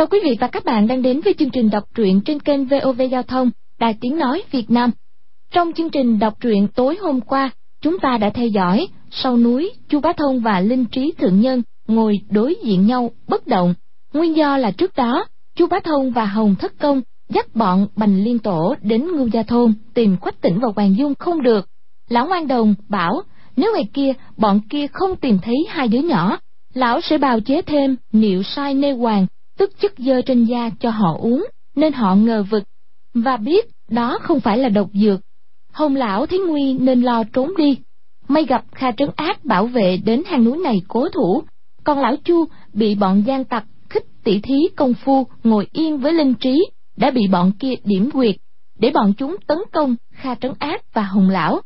Chào quý vị và các bạn đang đến với chương trình đọc truyện trên kênh VOV Giao thông, Đài Tiếng Nói Việt Nam. Trong chương trình đọc truyện tối hôm qua, chúng ta đã theo dõi sau núi Chu Bá Thông và Linh Trí Thượng Nhân ngồi đối diện nhau bất động. Nguyên do là trước đó, Chu Bá Thông và Hồng Thất Công dắt bọn Bành Liên Tổ đến Ngưu Gia Thôn tìm Quách Tỉnh và Hoàng Dung không được. Lão Ngoan Đồng bảo nếu ngày kia bọn kia không tìm thấy hai đứa nhỏ, lão sẽ bào chế thêm niệu sai nê hoàng tức chất dơ trên da cho họ uống, nên họ ngờ vực, và biết đó không phải là độc dược. Hồng lão thấy nguy nên lo trốn đi. May gặp Kha Trấn Ác bảo vệ đến hang núi này cố thủ, còn lão Chu bị bọn gian tặc khích tỷ thí công phu ngồi yên với linh trí, đã bị bọn kia điểm quyệt, để bọn chúng tấn công Kha Trấn Ác và Hồng lão.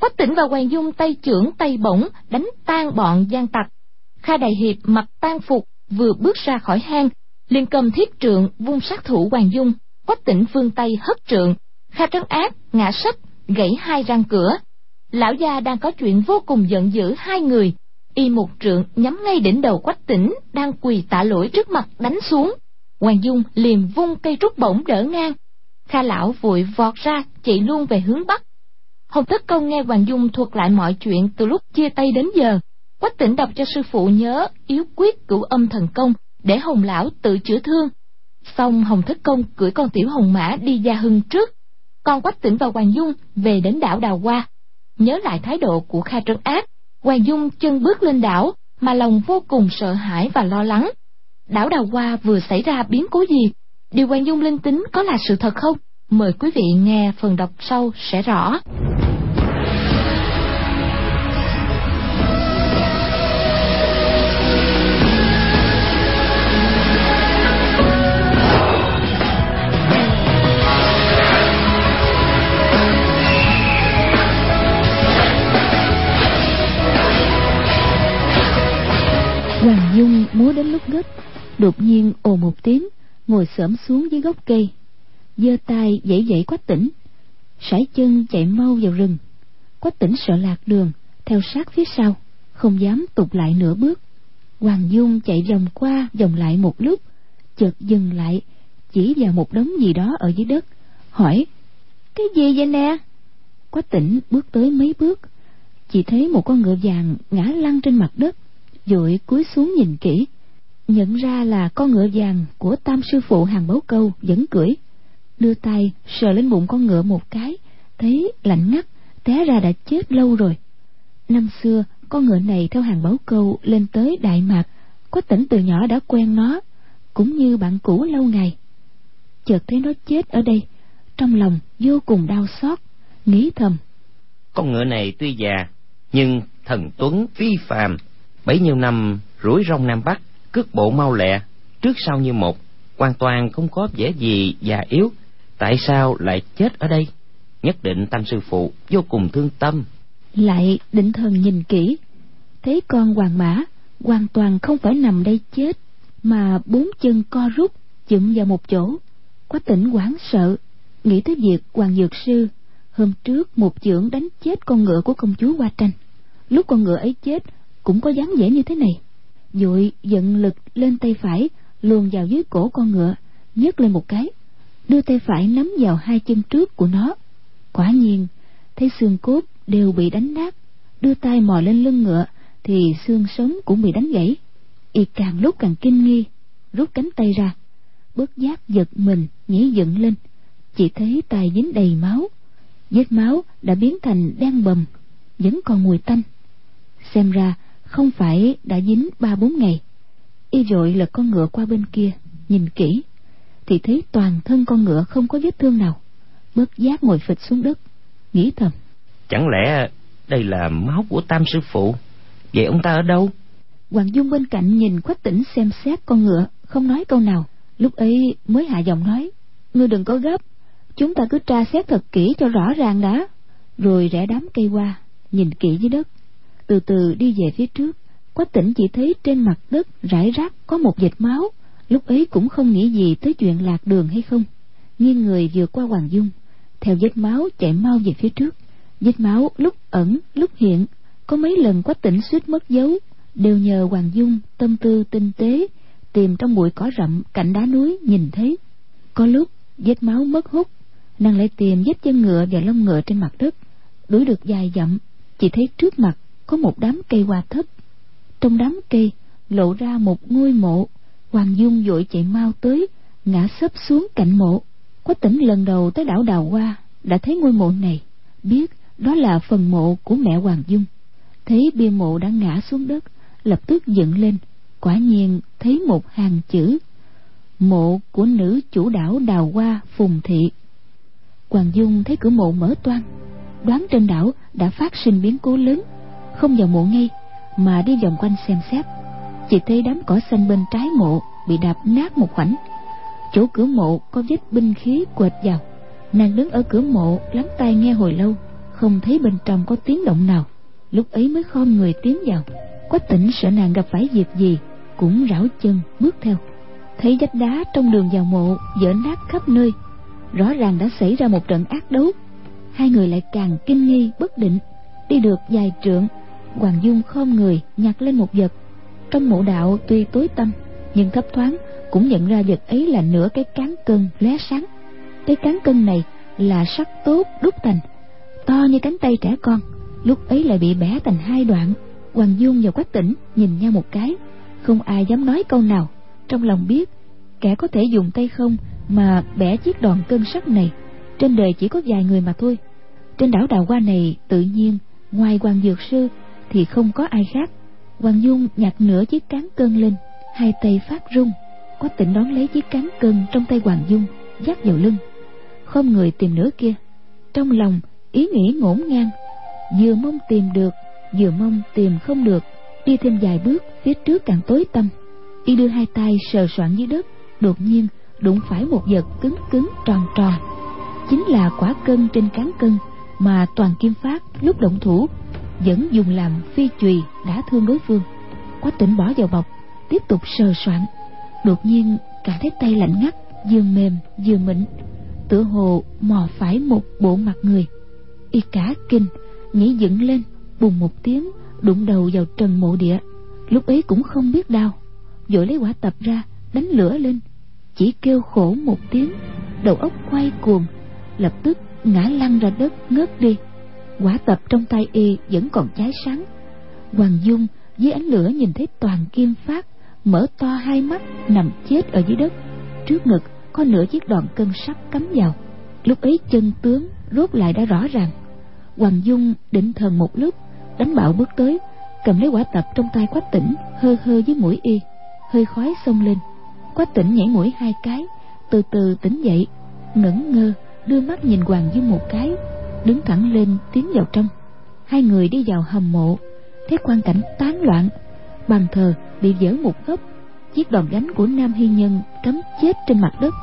Quách tỉnh và Hoàng Dung tay trưởng tay bổng đánh tan bọn gian tặc. Kha Đại Hiệp mặc tan phục vừa bước ra khỏi hang liền cầm thiết trượng vung sát thủ hoàng dung, quách tỉnh phương tây hất trượng, kha trấn ác ngã sách gãy hai răng cửa. Lão gia đang có chuyện vô cùng giận dữ hai người, y một trượng nhắm ngay đỉnh đầu quách tỉnh đang quỳ tạ lỗi trước mặt đánh xuống. Hoàng dung liền vung cây trúc bổng đỡ ngang. Kha lão vội vọt ra, chạy luôn về hướng bắc. Hồng thất công nghe hoàng dung thuật lại mọi chuyện từ lúc chia tay đến giờ, quách tỉnh đọc cho sư phụ nhớ yếu quyết cửu âm thần công để hồng lão tự chữa thương. Xong hồng thất công cưỡi con tiểu hồng mã đi gia hưng trước. Con quách tỉnh và hoàng dung về đến đảo đào hoa. Nhớ lại thái độ của kha trấn ác, hoàng dung chân bước lên đảo mà lòng vô cùng sợ hãi và lo lắng. Đảo đào hoa vừa xảy ra biến cố gì? Điều hoàng dung linh tính có là sự thật không? Mời quý vị nghe phần đọc sau sẽ rõ. Dung múa đến lúc gấp Đột nhiên ồ một tiếng, Ngồi xổm xuống dưới gốc cây. Giơ tay dãy dãy quách tỉnh. Sải chân chạy mau vào rừng. Quách tỉnh sợ lạc đường, theo sát phía sau, không dám tục lại nửa bước. Hoàng dung chạy vòng qua, vòng lại một lúc, chợt dừng lại, chỉ vào một đống gì đó ở dưới đất, hỏi, cái gì vậy nè? Quách tỉnh bước tới mấy bước, chỉ thấy một con ngựa vàng ngã lăn trên mặt đất vội cúi xuống nhìn kỹ. Nhận ra là con ngựa vàng của tam sư phụ hàng báu câu vẫn cưỡi. Đưa tay sờ lên bụng con ngựa một cái, thấy lạnh ngắt, té ra đã chết lâu rồi. Năm xưa, con ngựa này theo hàng báu câu lên tới đại mạc, có tỉnh từ nhỏ đã quen nó, cũng như bạn cũ lâu ngày. Chợt thấy nó chết ở đây, trong lòng vô cùng đau xót, nghĩ thầm. Con ngựa này tuy già, nhưng thần tuấn phi phàm bấy nhiêu năm, rủi rong nam bắc, cước bộ mau lẹ, trước sau như một, hoàn toàn không có vẻ gì già yếu. Tại sao lại chết ở đây? Nhất định tam sư phụ vô cùng thương tâm. Lại định thần nhìn kỹ. Thấy con hoàng mã hoàn toàn không phải nằm đây chết, mà bốn chân co rút, chụm vào một chỗ. Quá tỉnh hoảng sợ. Nghĩ tới việc hoàng dược sư hôm trước một chưởng đánh chết con ngựa của công chúa hoa tranh. Lúc con ngựa ấy chết cũng có dáng vẻ như thế này. Vội giận lực lên tay phải, luồn vào dưới cổ con ngựa, nhấc lên một cái, đưa tay phải nắm vào hai chân trước của nó. Quả nhiên, thấy xương cốt đều bị đánh nát, đưa tay mò lên lưng ngựa, thì xương sống cũng bị đánh gãy. Y càng lúc càng kinh nghi, rút cánh tay ra. Bất giác giật mình, nhảy dựng lên. Chỉ thấy tay dính đầy máu, vết máu đã biến thành đen bầm, vẫn còn mùi tanh. Xem ra không phải đã dính ba bốn ngày. Y vội lật con ngựa qua bên kia nhìn kỹ thì thấy toàn thân con ngựa không có vết thương nào. Bớt giác ngồi phịch xuống đất nghĩ thầm. Chẳng lẽ đây là máu của tam sư phụ? Vậy ông ta ở đâu? Hoàng dung bên cạnh nhìn quách tỉnh xem xét con ngựa không nói câu nào. Lúc ấy mới hạ giọng nói ngươi đừng có gấp chúng ta cứ tra xét thật kỹ cho rõ ràng đã. Rồi rẽ đám cây qua nhìn kỹ dưới đất từ từ đi về phía trước. Quách tỉnh chỉ thấy trên mặt đất rải rác có một vệt máu. Lúc ấy cũng không nghĩ gì tới chuyện lạc đường hay không. Nghiêng người vượt qua hoàng dung, theo vết máu chạy mau về phía trước. Vết máu lúc ẩn, lúc hiện. Có mấy lần quách tỉnh suýt mất dấu, đều nhờ hoàng dung tâm tư tinh tế, tìm trong bụi cỏ rậm cạnh đá núi nhìn thấy. Có lúc vết máu mất hút, nàng lại tìm vết chân ngựa và lông ngựa trên mặt đất. Đuổi được dài dặm, chỉ thấy trước mặt có một đám cây hoa thấp. Trong đám cây lộ ra một ngôi mộ. Hoàng dung vội chạy mau tới, ngã sấp xuống cạnh mộ. Quách tỉnh lần đầu tới đảo đào hoa đã thấy ngôi mộ này. Biết đó là phần mộ của mẹ hoàng dung. Thấy bia mộ đã ngã xuống đất, lập tức dựng lên. Quả nhiên thấy một hàng chữ, mộ của nữ chủ đảo đào hoa, phùng thị. Hoàng dung thấy cửa mộ mở toang, đoán trên đảo đã phát sinh biến cố lớn không vào mộ ngay, mà đi vòng quanh xem xét. Chỉ thấy đám cỏ xanh bên trái mộ bị đạp nát một khoảnh. Chỗ cửa mộ có vết binh khí quệt vào. Nàng đứng ở cửa mộ, lắng tai nghe hồi lâu, không thấy bên trong có tiếng động nào. Lúc ấy mới khom người tiến vào. Quách tỉnh sợ nàng gặp phải việc gì, cũng rảo chân bước theo. Thấy vách đá trong đường vào mộ, dở nát khắp nơi. Rõ ràng đã xảy ra một trận ác đấu. Hai người lại càng kinh nghi, bất định. Đi được vài trượng hoàng dung khom người, nhặt lên một vật. Trong mộ đạo tuy tối tăm, nhưng thấp thoáng, cũng nhận ra vật ấy là nửa cái cán cân lóe sáng. Cái cán cân này là sắt tốt đúc thành, to như cánh tay trẻ con, lúc ấy lại bị bẻ thành hai đoạn. Hoàng dung và quách tỉnh nhìn nhau một cái, không ai dám nói câu nào. Trong lòng biết, kẻ có thể dùng tay không mà bẻ chiếc đòn cân sắt này, trên đời chỉ có vài người mà thôi. Trên đảo đào hoa này tự nhiên, ngoài hoàng dược sư thì không có ai khác. Hoàng dung nhặt nửa chiếc cán cân lên, hai tay phát run có tỉnh đón lấy chiếc cán cân trong tay hoàng dung, dắt vào lưng. Không người tìm nửa kia. Trong lòng, ý nghĩ ngổn ngang. Vừa mong tìm được, vừa mong tìm không được. Đi thêm vài bước, phía trước càng tối tăm. Y đưa hai tay sờ soạn dưới đất. Đột nhiên, đụng phải một vật cứng cứng, tròn tròn. Chính là quả cân trên cán cân mà toàn kim phát lúc động thủ vẫn dùng làm phi chùy đã thương đối phương. Quá tỉnh bỏ vào bọc, tiếp tục sờ soạn. Đột nhiên, cảm thấy tay lạnh ngắt vừa mềm vừa mịn. Tựa hồ mò phải một bộ mặt người. Y cả kinh, nhảy dựng lên, bùng một tiếng, đụng đầu vào trần mộ địa. Lúc ấy cũng không biết đau, vội lấy quả tập ra, đánh lửa lên. Chỉ kêu khổ một tiếng, đầu óc quay cuồng, lập tức ngã lăn ra đất, ngất đi quả tập trong tay y vẫn còn cháy sáng. Hoàng dung dưới ánh lửa nhìn thấy toàn kim phát, mở to hai mắt, nằm chết ở dưới đất. Trước ngực có nửa chiếc đòn cân sắt cắm vào. Lúc ấy chân tướng rốt lại đã rõ ràng. Hoàng dung định thần một lúc, đánh bạo bước tới, cầm lấy quả tập trong tay quách tỉnh, hơ hơ với mũi y. Hơi khói xông lên. Quách tỉnh nhảy mũi hai cái, từ từ tỉnh dậy. Ngẩn ngơ, đưa mắt nhìn hoàng dung một cái đứng thẳng lên tiến vào trong. Hai người đi vào hầm mộ. Thấy quan cảnh tán loạn, bàn thờ bị vỡ một góc. Chiếc đòn gánh của nam hy nhân cắm chết trên mặt đất.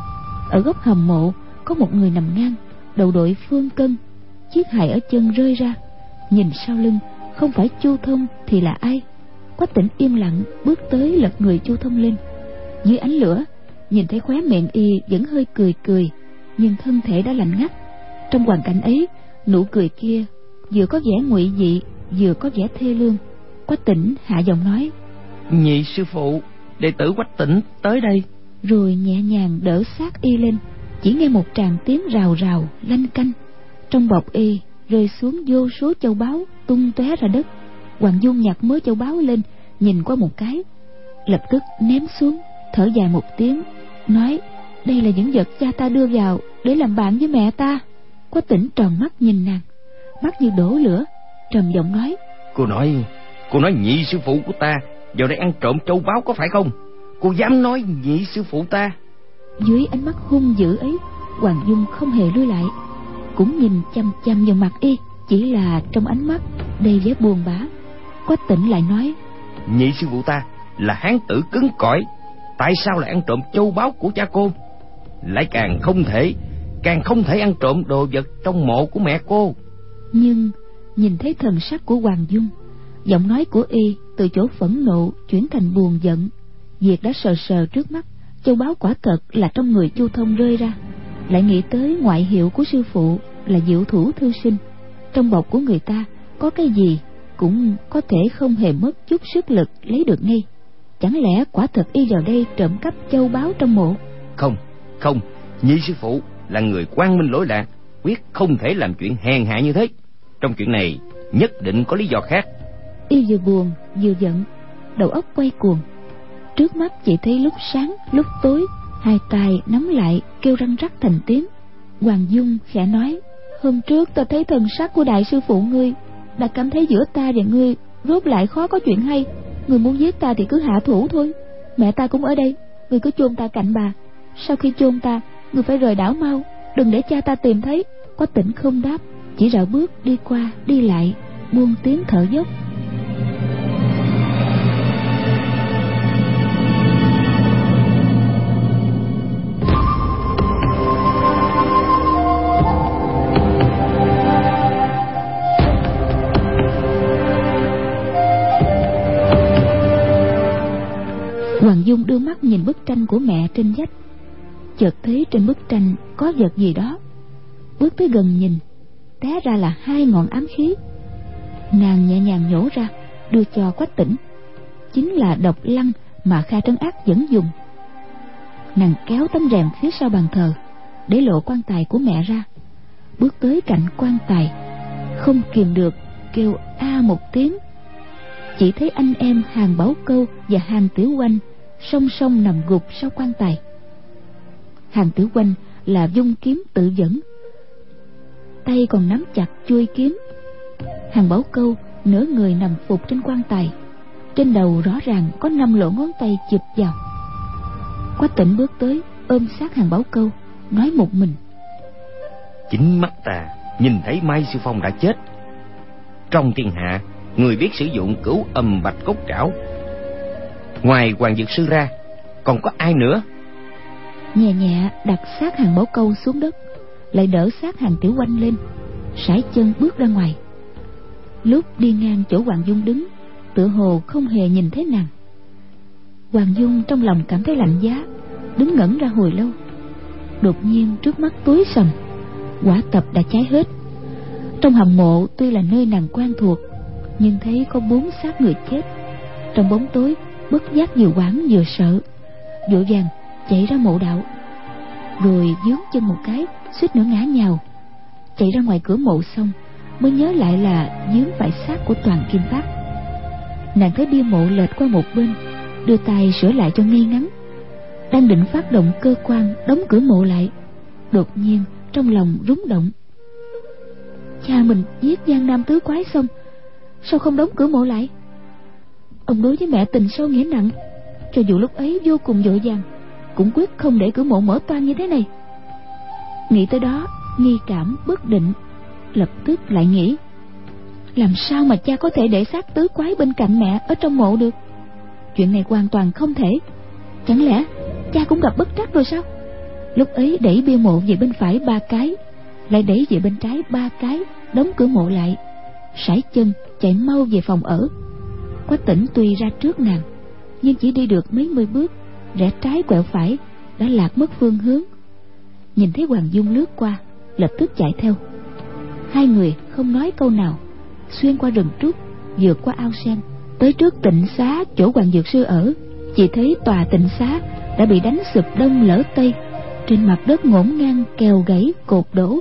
Ở góc hầm mộ, có một người nằm ngang, đầu đội phương cân. Chiếc hài ở chân rơi ra. Nhìn sau lưng, không phải chu thông thì là ai? Quách tỉnh im lặng, bước tới lật người chu thông lên. Dưới ánh lửa, nhìn thấy khóe miệng y vẫn hơi cười cười, nhưng thân thể đã lạnh ngắt. Trong hoàn cảnh ấy nụ cười kia vừa có vẻ ngụy dị vừa có vẻ thê lương. Quách tỉnh hạ giọng nói nhị sư phụ đệ tử quách tỉnh tới đây. Rồi nhẹ nhàng đỡ sát y lên chỉ nghe một tràng tiếng rào rào lanh canh. Trong bọc y rơi xuống vô số châu báu tung tóe ra đất. Hoàng dung nhặt mớ châu báu lên nhìn qua một cái lập tức ném xuống thở dài một tiếng nói đây là những vật cha ta đưa vào để làm bạn với mẹ ta có tỉnh tròn mắt nhìn nàng. Mắt như đổ lửa. Trầm giọng nói. Cô nói cô nói nhị sư phụ của ta vào đây ăn trộm châu báu có phải không? Cô dám nói nhị sư phụ ta. Dưới ánh mắt hung dữ ấy hoàng dung không hề lui lại. Cũng nhìn chăm chăm vào mặt y chỉ là trong ánh mắt đầy vẻ buồn bã. Quách tỉnh lại nói. Nhị sư phụ ta là hán tử cứng cỏi tại sao lại ăn trộm châu báu của cha cô? Lại càng không thể càng không thể ăn trộm đồ vật trong mộ của mẹ cô. Nhưng nhìn thấy thần sắc của hoàng dung giọng nói của y từ chỗ phẫn nộ chuyển thành buồn giận. Việc đã sờ sờ trước mắt châu báu quả thật là trong người chu thông rơi ra. Lại nghĩ tới ngoại hiệu của sư phụ là diệu thủ thư sinh. Trong bọc của người ta có cái gì cũng có thể không hề mất chút sức lực lấy được ngay. Chẳng lẽ quả thật y vào đây trộm cắp châu báu trong mộ? Không không nhị sư phụ là người quang minh lỗi lạc, quyết không thể làm chuyện hèn hạ như thế. Trong chuyện này, nhất định có lý do khác. Y vừa buồn, vừa giận, đầu óc quay cuồng. Trước mắt chỉ thấy lúc sáng, lúc tối, hai tay nắm lại, kêu răng rắc thành tiếng. Hoàng dung khẽ nói, hôm trước ta thấy thần sắc của đại sư phụ ngươi, đã cảm thấy giữa ta và ngươi rốt lại khó có chuyện hay. Người muốn giết ta thì cứ hạ thủ thôi. Mẹ ta cũng ở đây người cứ chôn ta cạnh bà. Sau khi chôn ta người phải rời đảo mau, đừng để cha ta tìm thấy. Có tỉnh không đáp, chỉ rảo bước đi qua, đi lại, buông tiếng thở dốc. Hoàng Dung đưa mắt nhìn bức tranh của mẹ trên vách. Chợt thấy trên bức tranh có vật gì đó. Bước tới gần nhìn, Té ra là hai ngọn ám khí. Nàng nhẹ nhàng nhổ ra, Đưa cho quách tỉnh. Chính là độc lăng mà Kha Trấn Ác vẫn dùng. Nàng kéo tấm rèm phía sau bàn thờ, Để lộ quan tài của mẹ ra. Bước tới cạnh quan tài, Không kìm được Kêu a một tiếng. Chỉ thấy anh em hàng bảo câu và hàng tiểu quanh song song nằm gục sau quan tài hàng tử quanh là dung kiếm tự dẫn. Tay còn nắm chặt chuôi kiếm. Hàng bảo câu nửa người nằm phục trên quan tài. Trên đầu rõ ràng có năm lỗ ngón tay chụp vào. Quách tỉnh bước tới, ôm sát hàng bảo câu, nói một mình. Chính mắt ta nhìn thấy mai sư phong đã chết. Trong thiên hạ, người biết sử dụng cửu âm bạch cốt trảo. Ngoài hoàng dược sư ra, còn có ai nữa? Nhẹ nhẹ đặt sát hàng mẫu câu xuống đất, lại đỡ sát hàng tiểu quanh lên, sải chân bước ra ngoài. Lúc đi ngang chỗ hoàng dung đứng, tựa hồ không hề nhìn thấy nàng. Hoàng dung trong lòng cảm thấy lạnh giá, đứng ngẩn ra hồi lâu. Đột nhiên trước mắt tối sầm, quả tập đã cháy hết. Trong hầm mộ tuy là nơi nàng quen thuộc, nhưng thấy có bốn xác người chết. Trong bóng tối, bất giác vừa hoảng vừa sợ, vội vàng chạy ra mộ đạo, rồi dướng chân một cái, suýt nữa ngã nhào. Chạy ra ngoài cửa mộ xong, mới nhớ lại là dướng phải xác của toàn kim phát nàng thấy bia mộ lệch qua một bên, đưa tay sửa lại cho ngay ngắn. Đang định phát động cơ quan đóng cửa mộ lại, đột nhiên trong lòng rúng động. Cha mình giết giang nam tứ quái xong, sao không đóng cửa mộ lại? Ông đối với mẹ tình sâu nghĩa nặng, cho dù lúc ấy vô cùng vội vàng cũng quyết không để cửa mộ mở toang như thế này. Nghĩ tới đó, nghi cảm bất định, lập tức lại nghĩ, làm sao mà cha có thể để xác tứ quái bên cạnh mẹ ở trong mộ được? Chuyện này hoàn toàn không thể. Chẳng lẽ cha cũng gặp bất trắc rồi sao? Lúc ấy đẩy bia mộ về bên phải ba cái, lại đẩy về bên trái ba cái, đóng cửa mộ lại, sải chân chạy mau về phòng ở. Quách tỉnh tuy ra trước nàng, nhưng chỉ đi được mấy mươi bước rẽ trái quẹo phải, đã lạc mất phương hướng. Nhìn thấy hoàng dung lướt qua, lập tức chạy theo. Hai người không nói câu nào, xuyên qua rừng trúc vượt qua ao sen. Tới trước tịnh xá, chỗ hoàng dược sư ở, chỉ thấy tòa tịnh xá đã bị đánh sụp đông lỡ tây. Trên mặt đất ngổn ngang, kèo gãy, cột đổ.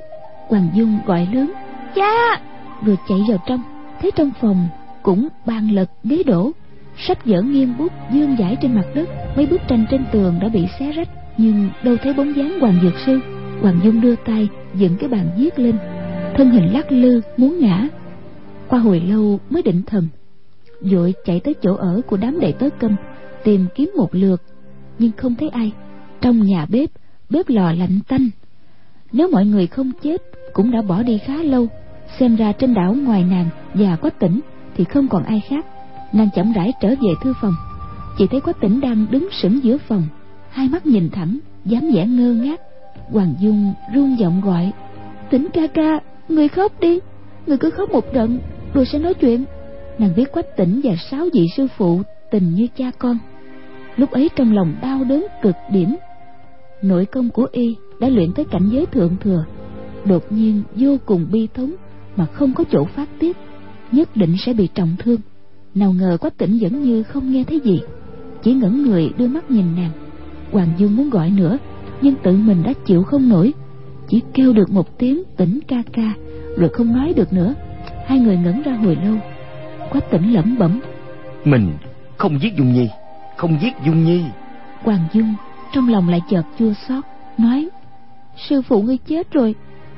Hoàng dung gọi lớn, cha! Vừa chạy vào trong, thấy trong phòng cũng bàn lật ghế đổ sách vở nghiêng bút, dương giải trên mặt đất, mấy bức tranh trên tường đã bị xé rách, nhưng đâu thấy bóng dáng hoàng dược sư. Hoàng dung đưa tay, dựng cái bàn viết lên. Thân hình lắc lư, muốn ngã. Qua hồi lâu mới định thần. Vội chạy tới chỗ ở của đám đệ tớ câm, tìm kiếm một lượt, nhưng không thấy ai. Trong nhà bếp bếp lò lạnh tanh. Nếu mọi người không chết, cũng đã bỏ đi khá lâu. Xem ra trên đảo ngoài nàng và quách tỉnh thì không còn ai khác nàng chậm rãi trở về thư phòng. Chỉ thấy quách tỉnh đang đứng sững giữa phòng. Hai mắt nhìn thẳng, dám vẻ ngơ ngác. Hoàng dung run giọng gọi, tỉnh ca ca, người khóc đi, người cứ khóc một trận, rồi sẽ nói chuyện. Nàng biết quách tỉnh và sáu vị sư phụ tình như cha con. Lúc ấy trong lòng đau đớn cực điểm. Nội công của y đã luyện tới cảnh giới thượng thừa, đột nhiên vô cùng bi thống mà không có chỗ phát tiết, nhất định sẽ bị trọng thương nào ngờ quách tỉnh vẫn như không nghe thấy gì. Chỉ ngẩn người đưa mắt nhìn nàng. Hoàng dung muốn gọi nữa nhưng tự mình đã chịu không nổi. Chỉ kêu được một tiếng tỉnh ca ca rồi không nói được nữa. Hai người ngẩn ra hồi lâu. Quách tỉnh lẩm bẩm. Mình không giết dung nhi không giết dung nhi. Hoàng dung trong lòng lại chợt chua xót nói sư phụ ngươi chết rồi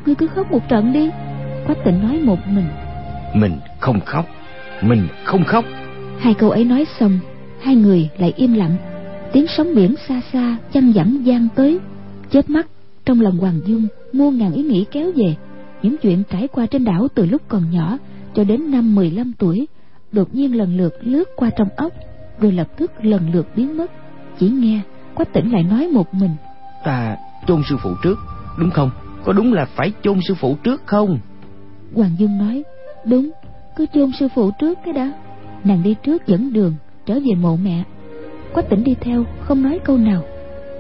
ngươi cứ khóc một trận đi. Quách tỉnh nói một mình. Mình không khóc mình không khóc. Hai câu ấy nói xong hai người lại im lặng. Tiếng sóng biển xa xa chăn dẫm gian tới chớp mắt trong lòng hoàng dung muôn ngàn ý nghĩ kéo về. Những chuyện trải qua trên đảo từ lúc còn nhỏ cho đến năm 15 tuổi đột nhiên lần lượt lướt qua trong óc rồi lập tức lần lượt biến mất. Chỉ nghe quách tỉnh lại nói một mình. Ta chôn sư phụ trước đúng không? Có đúng là phải chôn sư phụ trước không? Hoàng dung nói đúng cứ chôn sư phụ trước cái đã. Nàng đi trước dẫn đường, trở về mộ mẹ. Quách tỉnh đi theo, không nói câu nào.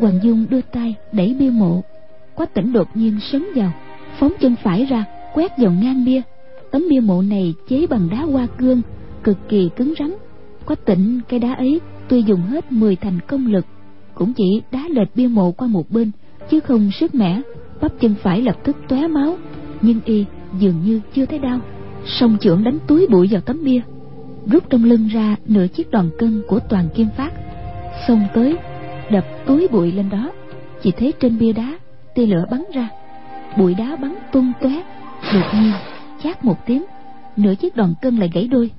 Hoàng dung đưa tay, đẩy bia mộ. Quách tỉnh đột nhiên sấn vào, phóng chân phải ra, quét vào ngang bia. Tấm bia mộ này chế bằng đá hoa cương, cực kỳ cứng rắn. Quách tỉnh cái đá ấy tuy dùng hết 10 thành công lực, cũng chỉ đá lệch bia mộ qua một bên, chứ không sức mẻ. Bắp chân phải lập tức tóe máu, nhưng y dường như chưa thấy đau song chưởng đánh túi bụi vào tấm bia, rút trong lưng ra nửa chiếc đòn cân của toàn kim phát. Xông tới, đập túi bụi lên đó. Chỉ thấy trên bia đá, tia lửa bắn ra. Bụi đá bắn tung tóe. Đột nhiên, chát một tiếng, nửa chiếc đòn cân lại gãy đôi.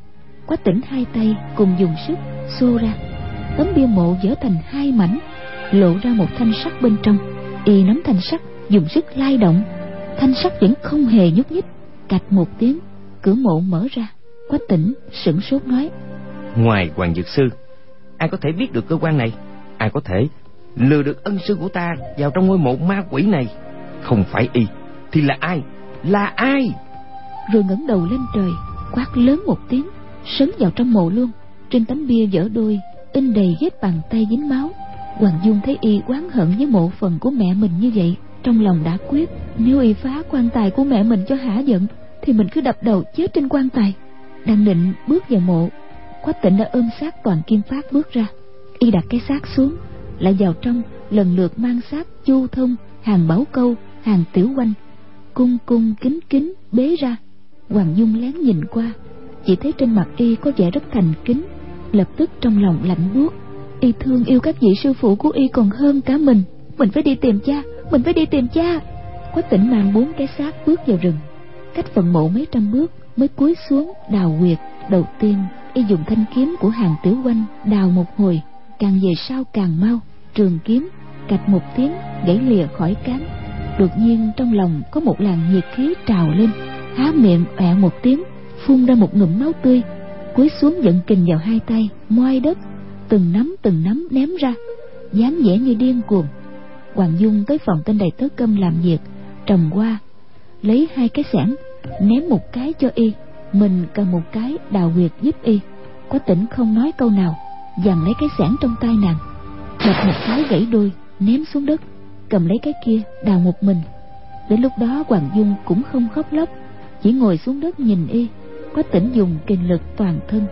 Quá tỉnh hai tay cùng dùng sức xô ra. Tấm bia mộ vỡ thành hai mảnh, lộ ra một thanh sắt bên trong. Y nắm thanh sắt, dùng sức lai động. Thanh sắt vẫn không hề nhúc nhích. Cạch một tiếng cửa mộ mở ra quách tỉnh sửng sốt nói. Ngoài hoàng dược sư ai có thể biết được cơ quan này? Ai có thể lừa được ân sư của ta vào trong ngôi mộ ma quỷ này? Không phải y thì là ai? Là ai? Rồi ngẩng đầu lên trời quát lớn một tiếng sấn vào trong mộ luôn. Trên tấm bia vỡ đôi in đầy vết bàn tay dính máu. Hoàng dung thấy y oán hận với mộ phần của mẹ mình như vậy trong lòng đã quyết nếu y phá quan tài của mẹ mình cho hả giận thì mình cứ đập đầu chết trên quan tài. Đang định bước vào mộ, quách tịnh đã ôm xác toàn kim phát bước ra. Y đặt cái xác xuống, lại vào trong, lần lượt mang xác, chu thông, hàng bảo câu, hàng tiểu quanh cung cung kính kính bế ra. Hoàng dung lén nhìn qua, chỉ thấy trên mặt y có vẻ rất thành kính. Lập tức trong lòng lạnh buốt, y thương yêu các vị sư phụ của y còn hơn cả mình. Mình phải đi tìm cha, mình phải đi tìm cha. Quách tỉnh mang bốn cái xác bước vào rừng cách phần mộ mấy trăm bước mới cúi xuống đào quyệt đầu tiên, y dùng thanh kiếm của hàng tiểu quanh đào một hồi. Càng về sau càng mau, trường kiếm, cạch một tiếng, gãy lìa khỏi cán. Đột nhiên, trong lòng có một làn nhiệt khí trào lên, há miệng ọe một tiếng, phun ra một ngụm máu tươi, cúi xuống giận kình vào hai tay, moai đất, từng nắm từng nắm ném ra, dáng vẻ như điên cuồng. Hoàng dung tới phòng tên đầy tớ cơm làm việc trầm qua lấy hai cái xẻng ném một cái cho y. Mình cầm một cái đào huyệt giúp y. Có tỉnh không nói câu nào, dằn lấy cái xẻng trong tay nàng. Đập một cái gãy đôi ném xuống đất. Cầm lấy cái kia, đào một mình. Đến lúc đó hoàng dung cũng không khóc lóc, chỉ ngồi xuống đất nhìn y. Có tỉnh dùng kinh lực toàn thân.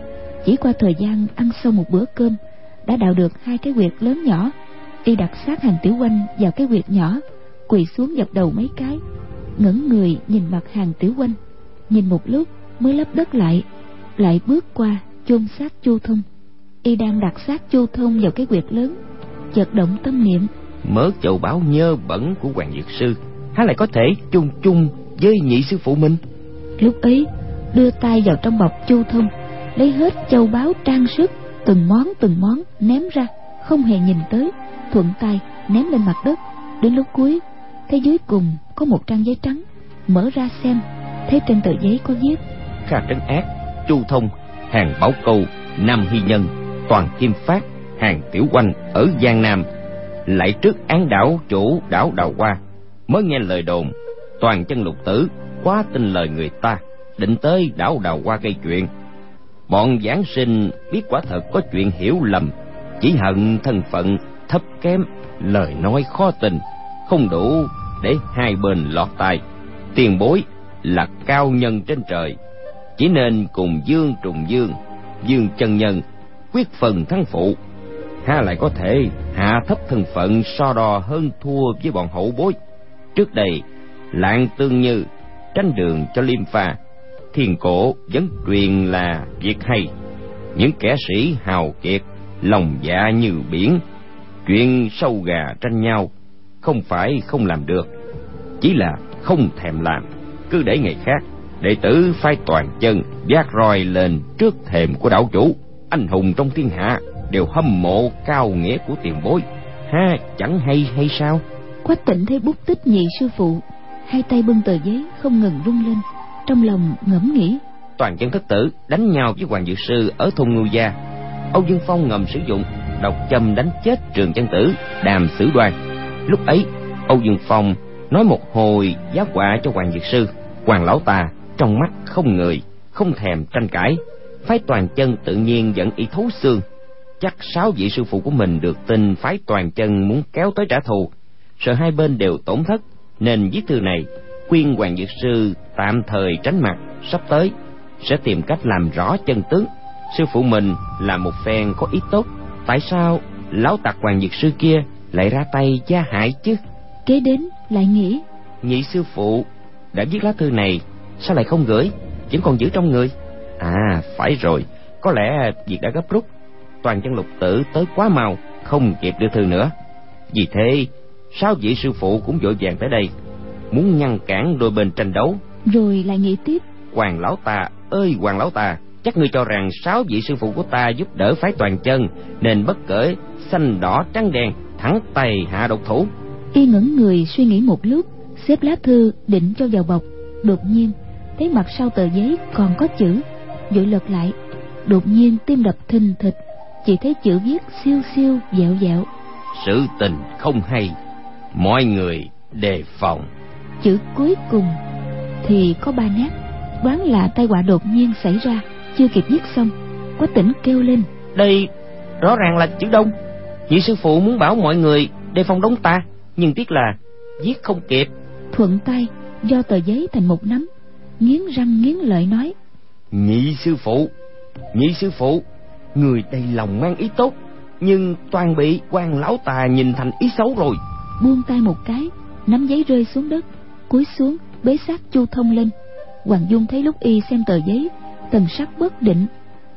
Chỉ qua thời gian ăn xong một bữa cơm, đã đào được hai cái huyệt lớn nhỏ. Y đặt sát hàng tiểu quanh vào cái huyệt nhỏ, quỳ xuống dập đầu mấy cái ngẩng người nhìn mặt hàng tiểu quanh nhìn một lúc mới lấp đất lại lại bước qua chôn xác chu thông. Y đang đặt xác chu thông vào cái quyệt lớn chợt động tâm niệm. Mớ chậu báo nhơ bẩn của hoàng dược sư há lại có thể chung chung với nhị sư phụ mình? Lúc ấy đưa tay vào trong bọc chu thông lấy hết châu báu trang sức từng món từng món ném ra không hề nhìn tới thuận tay ném lên mặt đất. Đến lúc cuối thấy dưới cùng có một trang giấy trắng, mở ra xem, thấy trên tờ giấy có viết, kha trấn ác, chu thông, hàng bảo câu, nam hy nhân, toàn kim phát, hàng tiểu quanh ở giang nam. Lại trước án đảo chủ đảo đào hoa, mới nghe lời đồn, toàn chân lục tử quá tin lời người ta, định tới đảo đào hoa gây chuyện. Bọn giảng sinh biết quả thật có chuyện hiểu lầm, chỉ hận thân phận thấp kém, lời nói khó tình không đủ để hai bên lọt tay tiền bối là cao nhân trên trời, chỉ nên cùng dương trùng dương dương chân nhân quyết phần thắng phụ. Ha lại có thể hạ thấp thân phận so đo hơn thua với bọn hậu bối. Trước đây, lạng tương như tranh đường cho liêm pha thiên cổ vẫn truyền là việc hay. Những kẻ sĩ hào kiệt, lòng dạ như biển, chuyện sâu gà tranh nhau không phải không làm được chỉ là không thèm làm. Cứ để ngày khác đệ tử phái toàn chân vác roi lên trước thềm của đảo chủ. Anh hùng trong thiên hạ đều hâm mộ cao nghĩa của tiền bối. Ha chẳng hay hay sao? Quách tịnh thấy bút tích nhị sư phụ hai tay bưng tờ giấy không ngừng rung lên trong lòng ngẫm nghĩ. Toàn chân thất tử đánh nhau với hoàng dược sư ở thôn ngưu gia. Âu dương phong ngầm sử dụng độc châm đánh chết trường chân tử đàm xử đoan lúc ấy, âu dương phong nói một hồi giá quả cho hoàng dược sư. Hoàng lão ta trong mắt không người, không thèm tranh cãi. Phái toàn chân tự nhiên vẫn y thấu xương. Chắc sáu vị sư phụ của mình được tin phái toàn chân muốn kéo tới trả thù. Sợ hai bên đều tổn thất, nên viết thư này khuyên hoàng dược sư tạm thời tránh mặt, sắp tới sẽ tìm cách làm rõ chân tướng. Sư phụ mình là một phen có ý tốt. Tại sao lão tặc hoàng dược sư kia lại ra tay gia hại chứ. Kế đến lại nghĩ nhị sư phụ đã viết lá thư này sao lại không gửi? Vẫn còn giữ trong người. À phải rồi. Có lẽ việc đã gấp rút. Toàn chân lục tử tới quá mau không kịp đưa thư nữa. Vì thế sáu vị sư phụ cũng vội vàng tới đây muốn ngăn cản đôi bên tranh đấu? rồi lại nghĩ tiếp. Hoàng lão ta ơi hoàng lão ta chắc ngươi cho rằng sáu vị sư phụ của ta giúp đỡ phái toàn chân nên bất cởi xanh đỏ trắng đen thẳng tay hạ độc thủ. Y ngẩn người suy nghĩ một lúc xếp lá thư định cho vào bọc. Đột nhiên thấy mặt sau tờ giấy còn có chữ. Vội lật lại. Đột nhiên tim đập thình thịch. Chỉ thấy chữ viết siêu siêu dẹo dẹo sự tình không hay. Mọi người đề phòng. Chữ cuối cùng thì có ba nét. Đoán là tai họa đột nhiên xảy ra chưa kịp viết xong có tỉnh kêu lên. Đây rõ ràng là chữ đông nhị sư phụ muốn bảo mọi người đề phòng đống ta nhưng tiếc là viết không kịp. Thuận tay do tờ giấy thành một nắm nghiến răng nghiến lợi nói nhị sư phụ nhị sư phụ người đầy lòng mang ý tốt nhưng toàn bị quan lão tà nhìn thành ý xấu rồi. Buông tay một cái nắm giấy rơi xuống đất cúi xuống bế sát chu thông lên. Hoàng dung thấy lúc y xem tờ giấy thần sắc bất định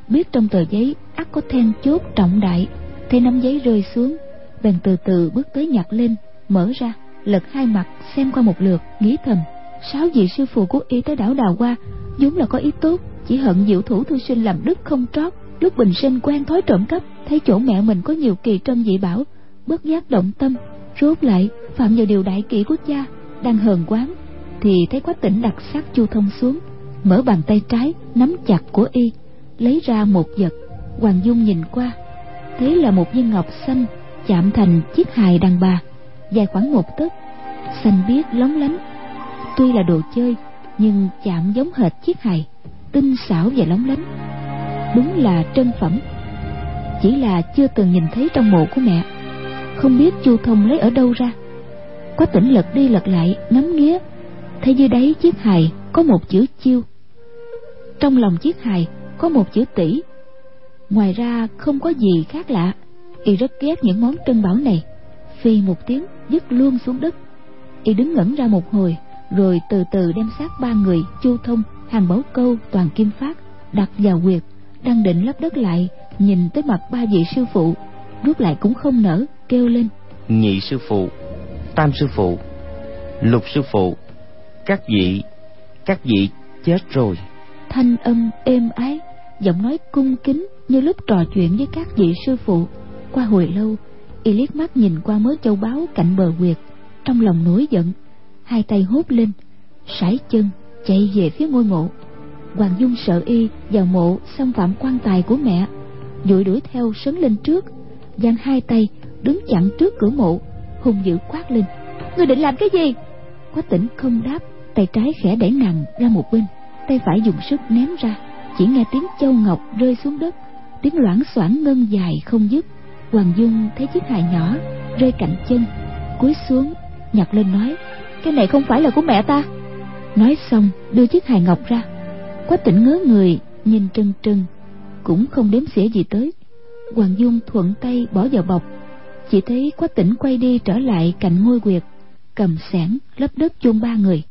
biết trong tờ giấy ắt có then chốt trọng đại thấy nắm giấy rơi xuống, bèn từ từ bước tới nhặt lên, mở ra, lật hai mặt, xem qua một lượt, nghĩ thầm, sáu vị sư phụ của y tới đảo đào qua vốn là có ý tốt, chỉ hận diệu thủ thư sinh làm đức không trót, lúc bình sinh quen thói trộm cắp, thấy chỗ mẹ mình có nhiều kỳ trân dị bảo, bất giác động tâm, rốt lại, phạm vào điều đại kỷ của cha, đang hờn quán, thì thấy quách tỉnh đặt sát chu thông xuống, mở bàn tay trái, nắm chặt của y, lấy ra một vật, hoàng dung nhìn qua thấy là một viên ngọc xanh chạm thành chiếc hài đàn bà, dài khoảng một tấc, xanh biếc lóng lánh. Tuy là đồ chơi, nhưng chạm giống hệt chiếc hài, tinh xảo và lóng lánh. Đúng là trân phẩm. Chỉ là chưa từng nhìn thấy trong mộ của mẹ. Không biết chu thông lấy ở đâu ra. Quá tỉnh lật đi lật lại, ngắm nghía. Thấy dưới đáy chiếc hài có một chữ chiêu. Trong lòng chiếc hài có một chữ tỷ ngoài ra không có gì khác lạ. Y rất ghét những món trân bảo này. Phi một tiếng dứt luôn xuống đất. Y đứng ngẩn ra một hồi rồi từ từ đem xác ba người chu thông hàng bảo câu toàn kim phát đặt vào quyệt đang định lấp đất lại nhìn tới mặt ba vị sư phụ. Rút lại cũng không nở kêu lên. Nhị sư phụ tam sư phụ lục sư phụ các vị các vị chết rồi. Thanh âm êm ái giọng nói cung kính như lúc trò chuyện với các vị sư phụ qua hồi lâu y liếc mắt nhìn qua mớ châu báu cạnh bờ quyệt trong lòng nổi giận. Hai tay hốt lên sải chân chạy về phía ngôi mộ. Hoàng dung sợ y vào mộ xâm phạm quan tài của mẹ vội đuổi theo sấn lên trước. Giang hai tay đứng chặn trước cửa mộ hung dữ quát lên. Người định làm cái gì? Quách tỉnh không đáp tay trái khẽ đẩy nằm ra một bên tay phải dùng sức ném ra chỉ nghe tiếng châu ngọc rơi xuống đất tiếng loảng xoảng ngân dài không dứt. Hoàng dung thấy chiếc hài nhỏ rơi cạnh chân, cúi xuống nhặt lên nói, cái này không phải là của mẹ ta. Nói xong, đưa chiếc hài ngọc ra. Quách tỉnh ngớ người, nhìn trân trân cũng không đếm xỉa gì tới. Hoàng dung thuận tay bỏ vào bọc. Chỉ thấy quách tỉnh quay đi trở lại cạnh ngôi quyệt, cầm sẻn lấp đất chôn ba người.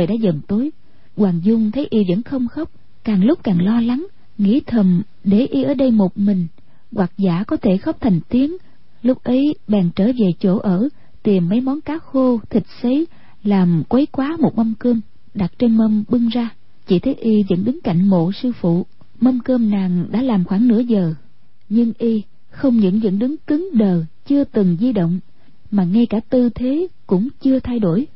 Trời đã dần tối. Hoàng dung thấy y vẫn không khóc, càng lúc càng lo lắng, nghĩ thầm để y ở đây một mình, hoặc giả có thể khóc thành tiếng. Lúc ấy bèn trở về chỗ ở, tìm mấy món cá khô, thịt sấy, làm quấy quá một mâm cơm, đặt trên mâm bưng ra. Chỉ thấy y vẫn đứng cạnh mộ sư phụ. Mâm cơm nàng đã làm khoảng nửa giờ, nhưng y không những vẫn đứng cứng đờ, chưa từng di động, mà ngay cả tư thế cũng chưa thay đổi.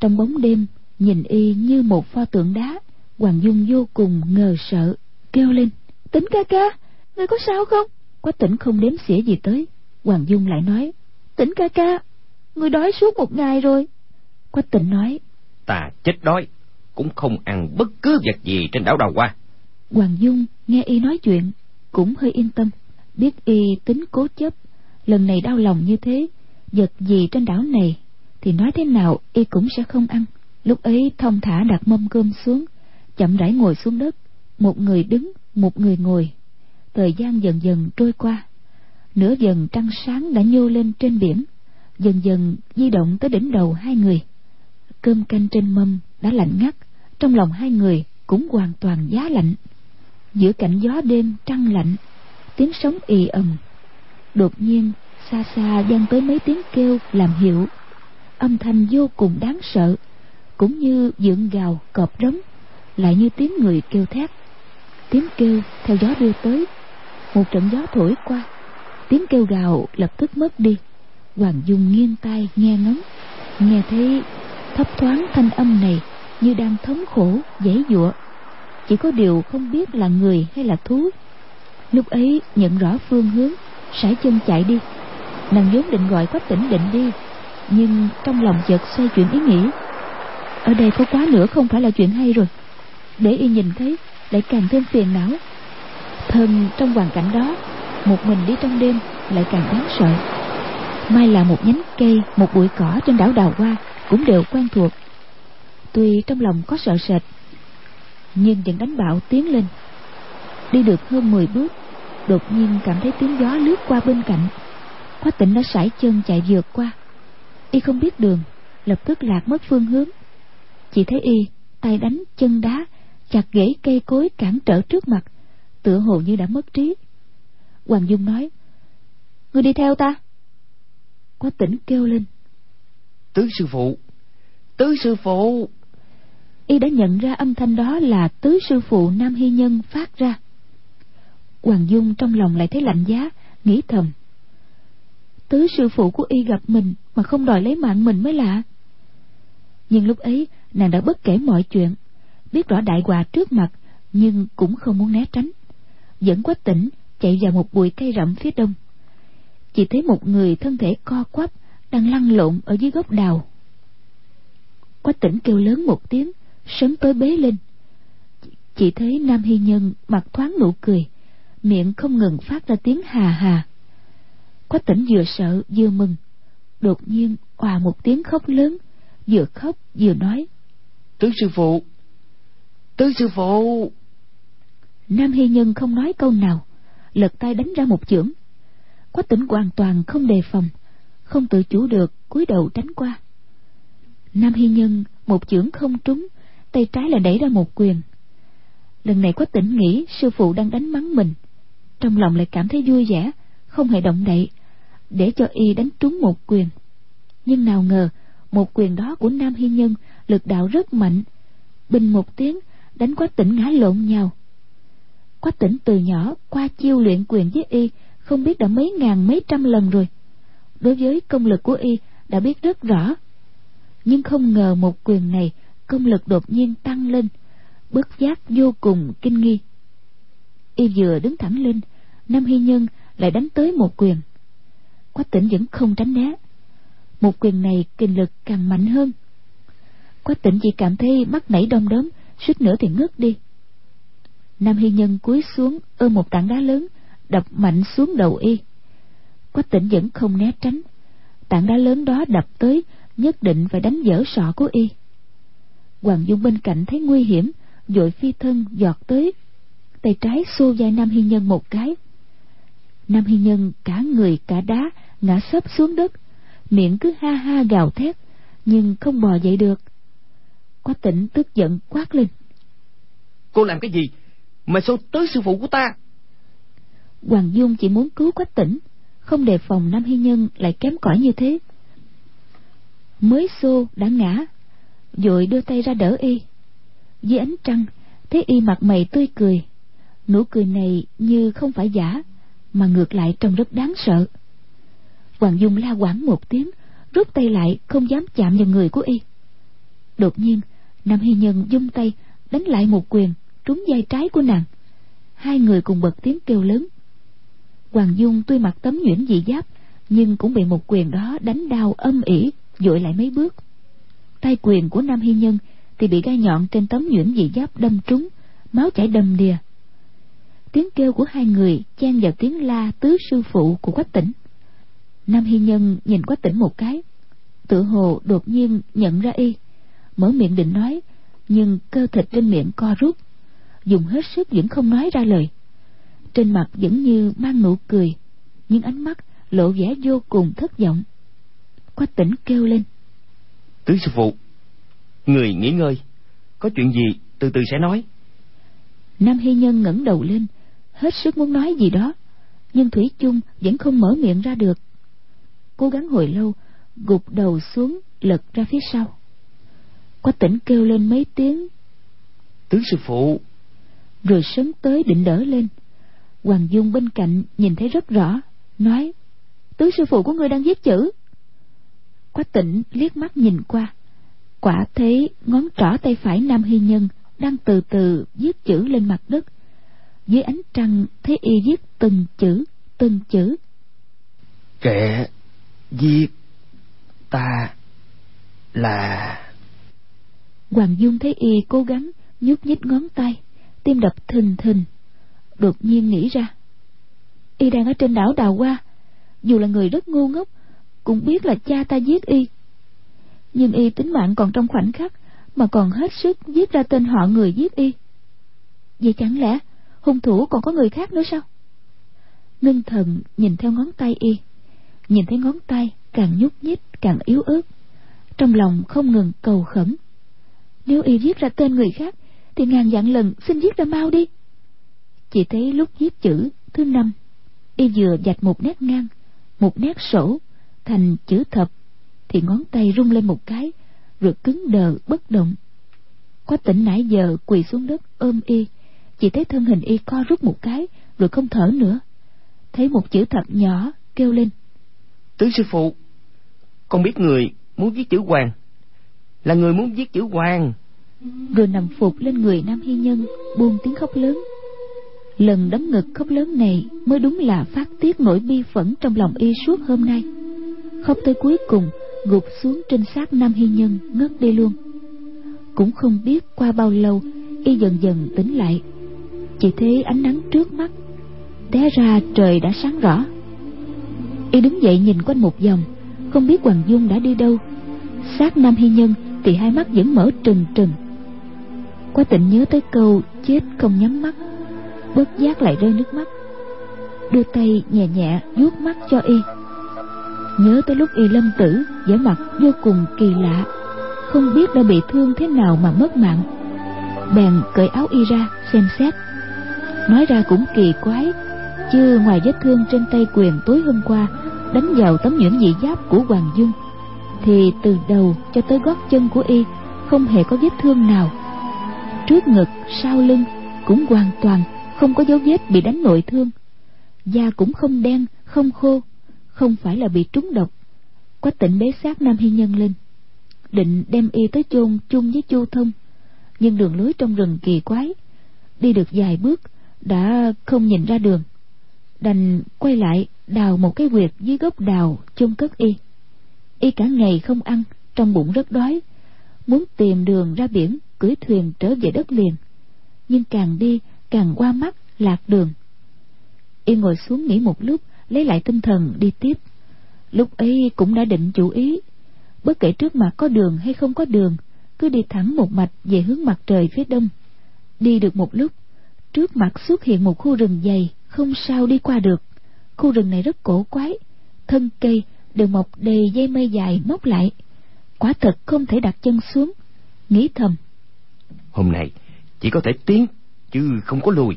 Trong bóng đêm nhìn y như một pho tượng đá. Hoàng dung vô cùng ngờ sợ kêu lên tính ca ca người có sao không? Quách tỉnh không đếm xỉa gì tới. Hoàng dung lại nói tỉnh ca ca người đói suốt một ngày rồi. Quách tỉnh nói ta chết đói cũng không ăn bất cứ vật gì trên đảo đào hoa. Hoàng dung nghe y nói chuyện cũng hơi yên tâm biết y tính cố chấp. Lần này đau lòng như thế vật gì trên đảo này thì nói thế nào y cũng sẽ không ăn lúc ấy thông thả đặt mâm cơm xuống, chậm rãi ngồi xuống đất, một người đứng, một người ngồi. Thời gian dần dần trôi qua, nửa dần trăng sáng đã nhô lên trên biển, dần dần di động tới đỉnh đầu hai người. Cơm canh trên mâm đã lạnh ngắt, trong lòng hai người cũng hoàn toàn giá lạnh. Giữa cảnh gió đêm trăng lạnh, tiếng sóng ì ầm. Đột nhiên, xa xa vang tới mấy tiếng kêu làm hiệu. Âm thanh vô cùng đáng sợ cũng như dựng gào cọp rống lại như tiếng người kêu thét. Tiếng kêu theo gió đưa tới, một trận gió thổi qua. Tiếng kêu gào lập tức mất đi. Hoàng dung nghiêng tai nghe ngóng, nghe thấy thấp thoáng thanh âm này như đang thống khổ, dãy giụa. Chỉ có điều không biết là người hay là thú. Lúc ấy nhận rõ phương hướng, sải chân chạy đi. Nàng vốn định gọi quách tỉnh định đi, nhưng trong lòng chợt xoay chuyển ý nghĩ ở đây có quá nữa không phải là chuyện hay rồi. Để y nhìn thấy, lại càng thêm phiền não. Thân trong hoàn cảnh đó, một mình đi trong đêm lại càng đáng sợ. Mai là một nhánh cây, một bụi cỏ trên đảo đào hoa cũng đều quen thuộc. Tuy trong lòng có sợ sệt, nhưng vẫn đánh bạo tiến lên. Đi được hơn 10 bước, đột nhiên cảm thấy tiếng gió lướt qua bên cạnh. Khóa tỉnh đã sải chân chạy vượt qua. Y không biết đường, lập tức lạc mất phương hướng chỉ thấy y tay đánh chân đá chặt gãy cây cối cản trở trước mặt tựa hồ như đã mất trí. Hoàng dung nói người đi theo ta. Quá tỉnh kêu lên tứ sư phụ tứ sư phụ. Y đã nhận ra âm thanh đó là tứ sư phụ nam hy nhân phát ra. Hoàng dung trong lòng lại thấy lạnh giá nghĩ thầm tứ sư phụ của y gặp mình mà không đòi lấy mạng mình mới lạ. Nhưng lúc ấy nàng đã bất kể mọi chuyện, biết rõ đại hòa trước mặt, nhưng cũng không muốn né tránh. Dẫn quách tỉnh chạy vào một bụi cây rậm phía đông. Chỉ thấy một người thân thể co quắp đang lăn lộn ở dưới gốc đào. Quách tỉnh kêu lớn một tiếng sớm tới bế lên. Chỉ thấy nam hy nhân mặt thoáng nụ cười, miệng không ngừng phát ra tiếng hà hà. Quách tỉnh vừa sợ vừa mừng, đột nhiên òa một tiếng khóc lớn, vừa khóc vừa nói tứ sư phụ. Tứ sư phụ. Nam hy nhân không nói câu nào, lật tay đánh ra một chưởng. Quách tỉnh hoàn toàn không đề phòng, không tự chủ được cúi đầu tránh qua. Nam hy nhân một chưởng không trúng, tay trái lại đẩy ra một quyền. Lần này quách tỉnh nghĩ sư phụ đang đánh mắng mình. Trong lòng lại cảm thấy vui vẻ, không hề động đậy, để cho y đánh trúng một quyền. Nhưng nào ngờ, một quyền đó của nam hy nhân lực đạo rất mạnh. Bình một tiếng, đánh quách tỉnh ngã lộn nhau. Quách tỉnh từ nhỏ qua chiêu luyện quyền với y, không biết đã mấy ngàn, mấy trăm lần rồi. Đối với công lực của y, đã biết rất rõ. Nhưng không ngờ một quyền này, công lực đột nhiên tăng lên bất giác vô cùng kinh nghi. Y vừa đứng thẳng lên, nam hy nhân lại đánh tới một quyền. Quách tỉnh vẫn không tránh né. Một quyền này kinh lực càng mạnh hơn quách tịnh chỉ cảm thấy mắt nảy đom đóm, suýt nữa thì ngất đi. Nam hy nhân cúi xuống, ôm một tảng đá lớn, đập mạnh xuống đầu y. Quách tịnh vẫn không né tránh. Tảng đá lớn đó đập tới, nhất định phải đánh dở sọ của y. Hoàng dung bên cạnh thấy nguy hiểm, vội phi thân giọt tới, tay trái xô vai nam hy nhân một cái. Nam hy nhân cả người cả đá ngã sấp xuống đất, miệng cứ ha ha gào thét, nhưng không bò dậy được quách tỉnh tức giận quát lên. Cô làm cái gì? Mà xô tới sư phụ của ta? Hoàng dung chỉ muốn cứu quách tỉnh không đề phòng nam hy nhân lại kém cỏi như thế. Mới xô đã ngã vội đưa tay ra đỡ y. Dưới ánh trăng thấy y mặt mày tươi cười. Nụ cười này như không phải giả mà ngược lại trông rất đáng sợ. Hoàng dung la quảng một tiếng rút tay lại không dám chạm vào người của y. Đột nhiên nam hy nhân dung tay, đánh lại một quyền, trúng vai trái của nàng. Hai người cùng bật tiếng kêu lớn. Hoàng dung tuy mặc tấm nhuyễn dị giáp, nhưng cũng bị một quyền đó đánh đau âm ỉ, dội lại mấy bước. Tay quyền của nam hy nhân thì bị gai nhọn trên tấm nhuyễn dị giáp đâm trúng, máu chảy đầm đìa. Tiếng kêu của hai người chen vào tiếng la tứ sư phụ của quách tỉnh. Nam hy nhân nhìn quách tỉnh một cái, tự hồ đột nhiên nhận ra y mở miệng định nói nhưng cơ thịt trên miệng co rút dùng hết sức vẫn không nói ra lời. Trên mặt vẫn như mang nụ cười nhưng ánh mắt lộ vẻ vô cùng thất vọng. Quách tỉnh kêu lên. Tứ sư phụ người nghỉ ngơi có chuyện gì từ từ sẽ nói. Nam hy nhân ngẩng đầu lên hết sức muốn nói gì đó nhưng thủy chung vẫn không mở miệng ra được. Cố gắng hồi lâu gục đầu xuống lật ra phía sau quách tỉnh kêu lên mấy tiếng. Tứ sư phụ. Rồi sớm tới định đỡ lên. Hoàng dung bên cạnh nhìn thấy rất rõ nói tứ sư phụ của ngươi đang viết chữ. Quách tỉnh liếc mắt nhìn qua. Quả thấy ngón trỏ tay phải nam hy nhân đang từ từ viết chữ lên mặt đất. Dưới ánh trăng thấy y viết từng chữ từng chữ. Kẻ giết ta là hoàng dung thấy y cố gắng nhúc nhích ngón tay, tim đập thình thình. Đột nhiên nghĩ ra, y đang ở trên đảo đào hoa, dù là người rất ngu ngốc, cũng biết là cha ta giết y. Nhưng y tính mạng còn trong khoảnh khắc, mà còn hết sức viết ra tên họ người giết y. Vậy chẳng lẽ hung thủ còn có người khác nữa sao? Ngưng thần nhìn theo ngón tay y, nhìn thấy ngón tay càng nhúc nhích càng yếu ớt, trong lòng không ngừng cầu khẩn nếu y viết ra tên người khác, thì ngàn vạn lần xin viết ra mau đi. Chỉ thấy lúc viết chữ thứ năm, y vừa dạch một nét ngang, một nét sổ, thành chữ thập, thì ngón tay rung lên một cái, rồi cứng đờ, bất động. Quá tỉnh nãy giờ quỳ xuống đất ôm y, chỉ thấy thân hình y co rút một cái, rồi không thở nữa. Thấy một chữ thập nhỏ kêu lên. Tứ sư phụ, con biết người muốn viết chữ hoàng là người muốn giết chữ hoàng. Rồi nằm phục lên người nam hy nhân, buông tiếng khóc lớn. Lần đấm ngực khóc lớn này mới đúng là phát tiết nỗi bi phẫn trong lòng y suốt hôm nay. Khóc tới cuối cùng, gục xuống trên xác nam hy nhân, ngất đi luôn. Cũng không biết qua bao lâu, y dần dần tỉnh lại. Chỉ thấy ánh nắng trước mắt, té ra trời đã sáng rõ. Y đứng dậy nhìn quanh một vòng, không biết hoàng dung đã đi đâu. Xác nam hy nhân thì hai mắt vẫn mở trừng trừng. Quá tịnh nhớ tới câu chết không nhắm mắt bất giác lại rơi nước mắt. Đưa tay nhẹ nhẹ vuốt mắt cho y. Nhớ tới lúc y lâm tử, vẻ mặt vô cùng kỳ lạ. Không biết đã bị thương thế nào mà mất mạng. Bèn cởi áo y ra, xem xét. Nói ra cũng kỳ quái, chứ ngoài vết thương trên tay quyền tối hôm qua, đánh vào tấm nhuyễn dị giáp của hoàng dung thì từ đầu cho tới gót chân của y không hề có vết thương nào. Trước ngực, sau lưng cũng hoàn toàn không có dấu vết bị đánh nội thương. Da cũng không đen, không khô, không phải là bị trúng độc. Quách tỉnh bế xác nam hy nhân lên, định đem y tới chôn chung với chu thông. Nhưng đường lối trong rừng kỳ quái, đi được vài bước đã không nhìn ra đường. Đành quay lại đào một cái quyệt dưới gốc đào chôn cất y y cả ngày không ăn, trong bụng rất đói. Muốn tìm đường ra biển, cưỡi thuyền trở về đất liền. Nhưng càng đi, càng qua mắt, lạc đường. Y ngồi xuống nghỉ một lúc, lấy lại tinh thần, đi tiếp. Lúc ấy cũng đã định chủ ý. Bất kể trước mặt có đường hay không có đường, cứ đi thẳng một mạch về hướng mặt trời phía đông. Đi được một lúc, trước mặt xuất hiện một khu rừng dày, không sao đi qua được. Khu rừng này rất cổ quái, thân cây đều mọc đầy dây mây dài móc lại. Quả thật không thể đặt chân xuống. Nghĩ thầm. Hôm nay chỉ có thể tiến chứ không có lùi.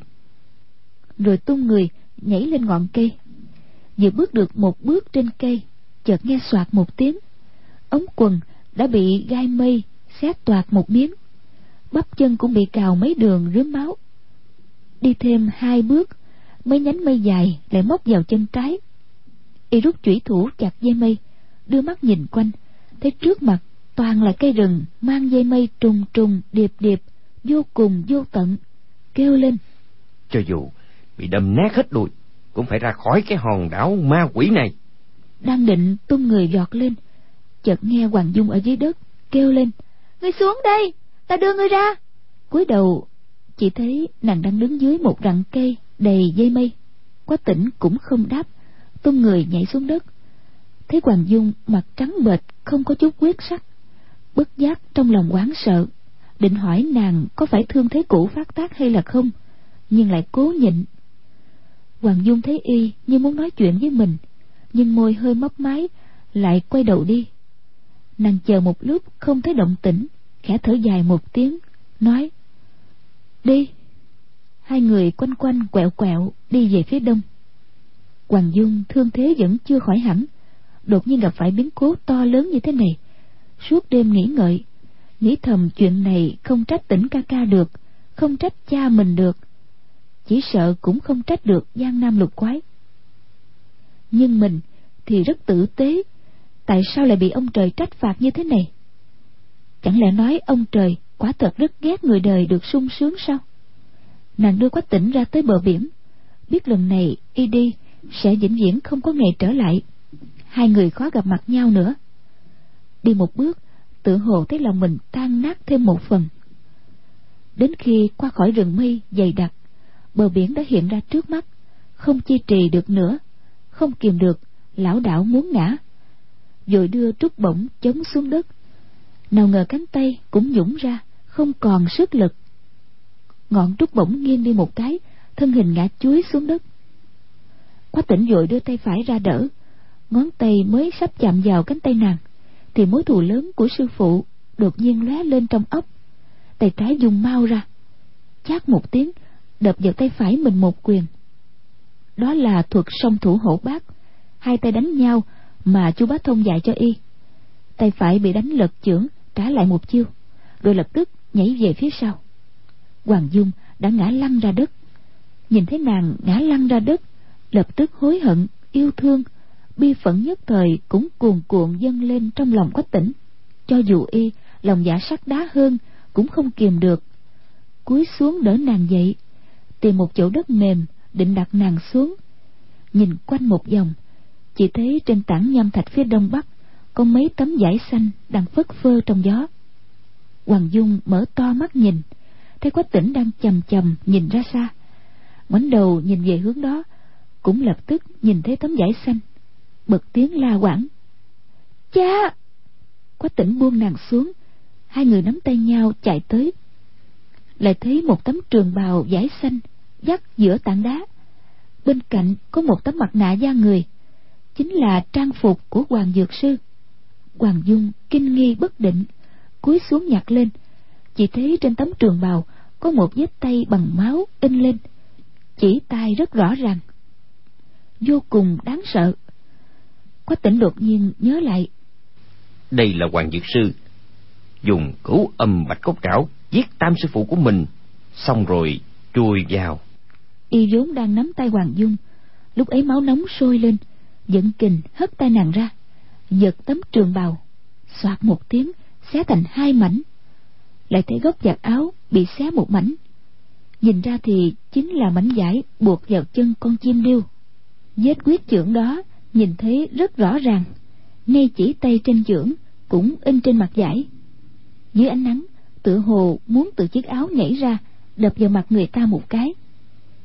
Rồi tung người nhảy lên ngọn cây. Vừa bước được một bước trên cây chợt nghe soạt một tiếng. Ống quần đã bị gai mây xé toạc một miếng. Bắp chân cũng bị cào mấy đường rướm máu. Đi thêm hai bước mấy nhánh mây dài lại móc vào chân trái y rút chủy thủ chặt dây mây đưa mắt nhìn quanh. Thấy trước mặt toàn là cây rừng mang dây mây trùng trùng điệp điệp vô cùng vô tận kêu lên. Cho dù bị đâm nát hết đuôi cũng phải ra khỏi cái hòn đảo ma quỷ này. Đang định tung người giọt lên chợt nghe hoàng dung ở dưới đất kêu lên ngươi xuống đây ta đưa ngươi ra. Cúi đầu chỉ thấy nàng đang đứng dưới một rặng cây đầy dây mây. Quá tỉnh cũng không đáp tung người nhảy xuống đất. Thấy hoàng dung mặt trắng bệch, không có chút quyết sắc. Bất giác trong lòng oán sợ, định hỏi nàng có phải thương thế cũ phát tác hay là không, nhưng lại cố nhịn. Hoàng dung thấy y như muốn nói chuyện với mình, nhưng môi hơi mấp máy, lại quay đầu đi. Nàng chờ một lúc, không thấy động tĩnh, khẽ thở dài một tiếng, nói, đi. Hai người quanh quanh quẹo quẹo đi về phía đông hoàng dung thương thế vẫn chưa khỏi hẳn. Đột nhiên gặp phải biến cố to lớn như thế này. Suốt đêm nghĩ ngợi, nghĩ thầm chuyện này không trách tỉnh ca ca được, không trách cha mình được. Chỉ sợ cũng không trách được giang nam lục quái. Nhưng mình thì rất tử tế. Tại sao lại bị ông trời trách phạt như thế này? Chẳng lẽ nói ông trời quả thật rất ghét người đời được sung sướng sao? Nàng đưa quách tỉnh ra tới bờ biển. Biết lần này y đi sẽ vĩnh viễn không có ngày trở lại. Hai người khó gặp mặt nhau nữa. Đi một bước, tự hồ thấy lòng mình tan nát thêm một phần. Đến khi qua khỏi rừng mây dày đặc, bờ biển đã hiện ra trước mắt, không chi trì được nữa, không kìm được, lão đảo muốn ngã. Rồi đưa trúc bổng chống xuống đất. Nào ngờ cánh tay cũng nhũng ra, không còn sức lực. Ngọn trúc bổng nghiêng đi một cái, thân hình ngã chuối xuống đất quá tỉnh vội đưa tay phải ra đỡ. Ngón tay mới sắp chạm vào cánh tay nàng, thì mối thù lớn của sư phụ đột nhiên lóe lên trong ốc tay trái dùng mau ra, chát một tiếng, đập vào tay phải mình một quyền. Đó là thuật song thủ hổ bát. Hai tay đánh nhau mà chú bá thông dạy cho y. Tay phải bị đánh lật chưởng, trả lại một chiêu, rồi lập tức nhảy về phía sau. Hoàng dung đã ngã lăn ra đất. Nhìn thấy nàng ngã lăn ra đất lập tức hối hận, yêu thương, bi phẫn nhất thời cũng cuồn cuộn dâng lên trong lòng quách tỉnh. Cho dù y lòng giả sắt đá hơn, cũng không kiềm được. Cúi xuống đỡ nàng dậy, tìm một chỗ đất mềm, định đặt nàng xuống. Nhìn quanh một vòng, chỉ thấy trên tảng nham thạch phía đông bắc có mấy tấm vải xanh đang phất phơ trong gió. Hoàng dung mở to mắt nhìn, thấy quách tỉnh đang chầm chầm nhìn ra xa. Ngoảnh đầu nhìn về hướng đó cũng lập tức nhìn thấy tấm vải xanh, bật tiếng la quảng. Cha! Quách tỉnh buông nàng xuống, hai người nắm tay nhau chạy tới. Lại thấy một tấm trường bào vải xanh dắt giữa tảng đá. Bên cạnh có một tấm mặt nạ da người, chính là trang phục của hoàng dược sư. Hoàng dung kinh nghi bất định, cúi xuống nhặt lên. Chỉ thấy trên tấm trường bào có một vết tay bằng máu in lên, chỉ tay rất rõ ràng vô cùng đáng sợ. Quách tỉnh đột nhiên nhớ lại. Đây là hoàng dược sư dùng cửu âm bạch cốt trảo giết tam sư phụ của mình xong rồi chui vào. Y vốn đang nắm tay hoàng dung lúc ấy máu nóng sôi lên dẫn kình hất tay nàng ra giật tấm trường bào xoạt một tiếng xé thành hai mảnh. Lại thấy góc giặt áo bị xé một mảnh. Nhìn ra thì chính là mảnh vải buộc vào chân con chim điêu vết quyết chưởng đó, nhìn thấy rất rõ ràng. Ngay chỉ tay trên chưởng cũng in trên mặt giải. Dưới ánh nắng, tựa hồ muốn từ chiếc áo nhảy ra, đập vào mặt người ta một cái.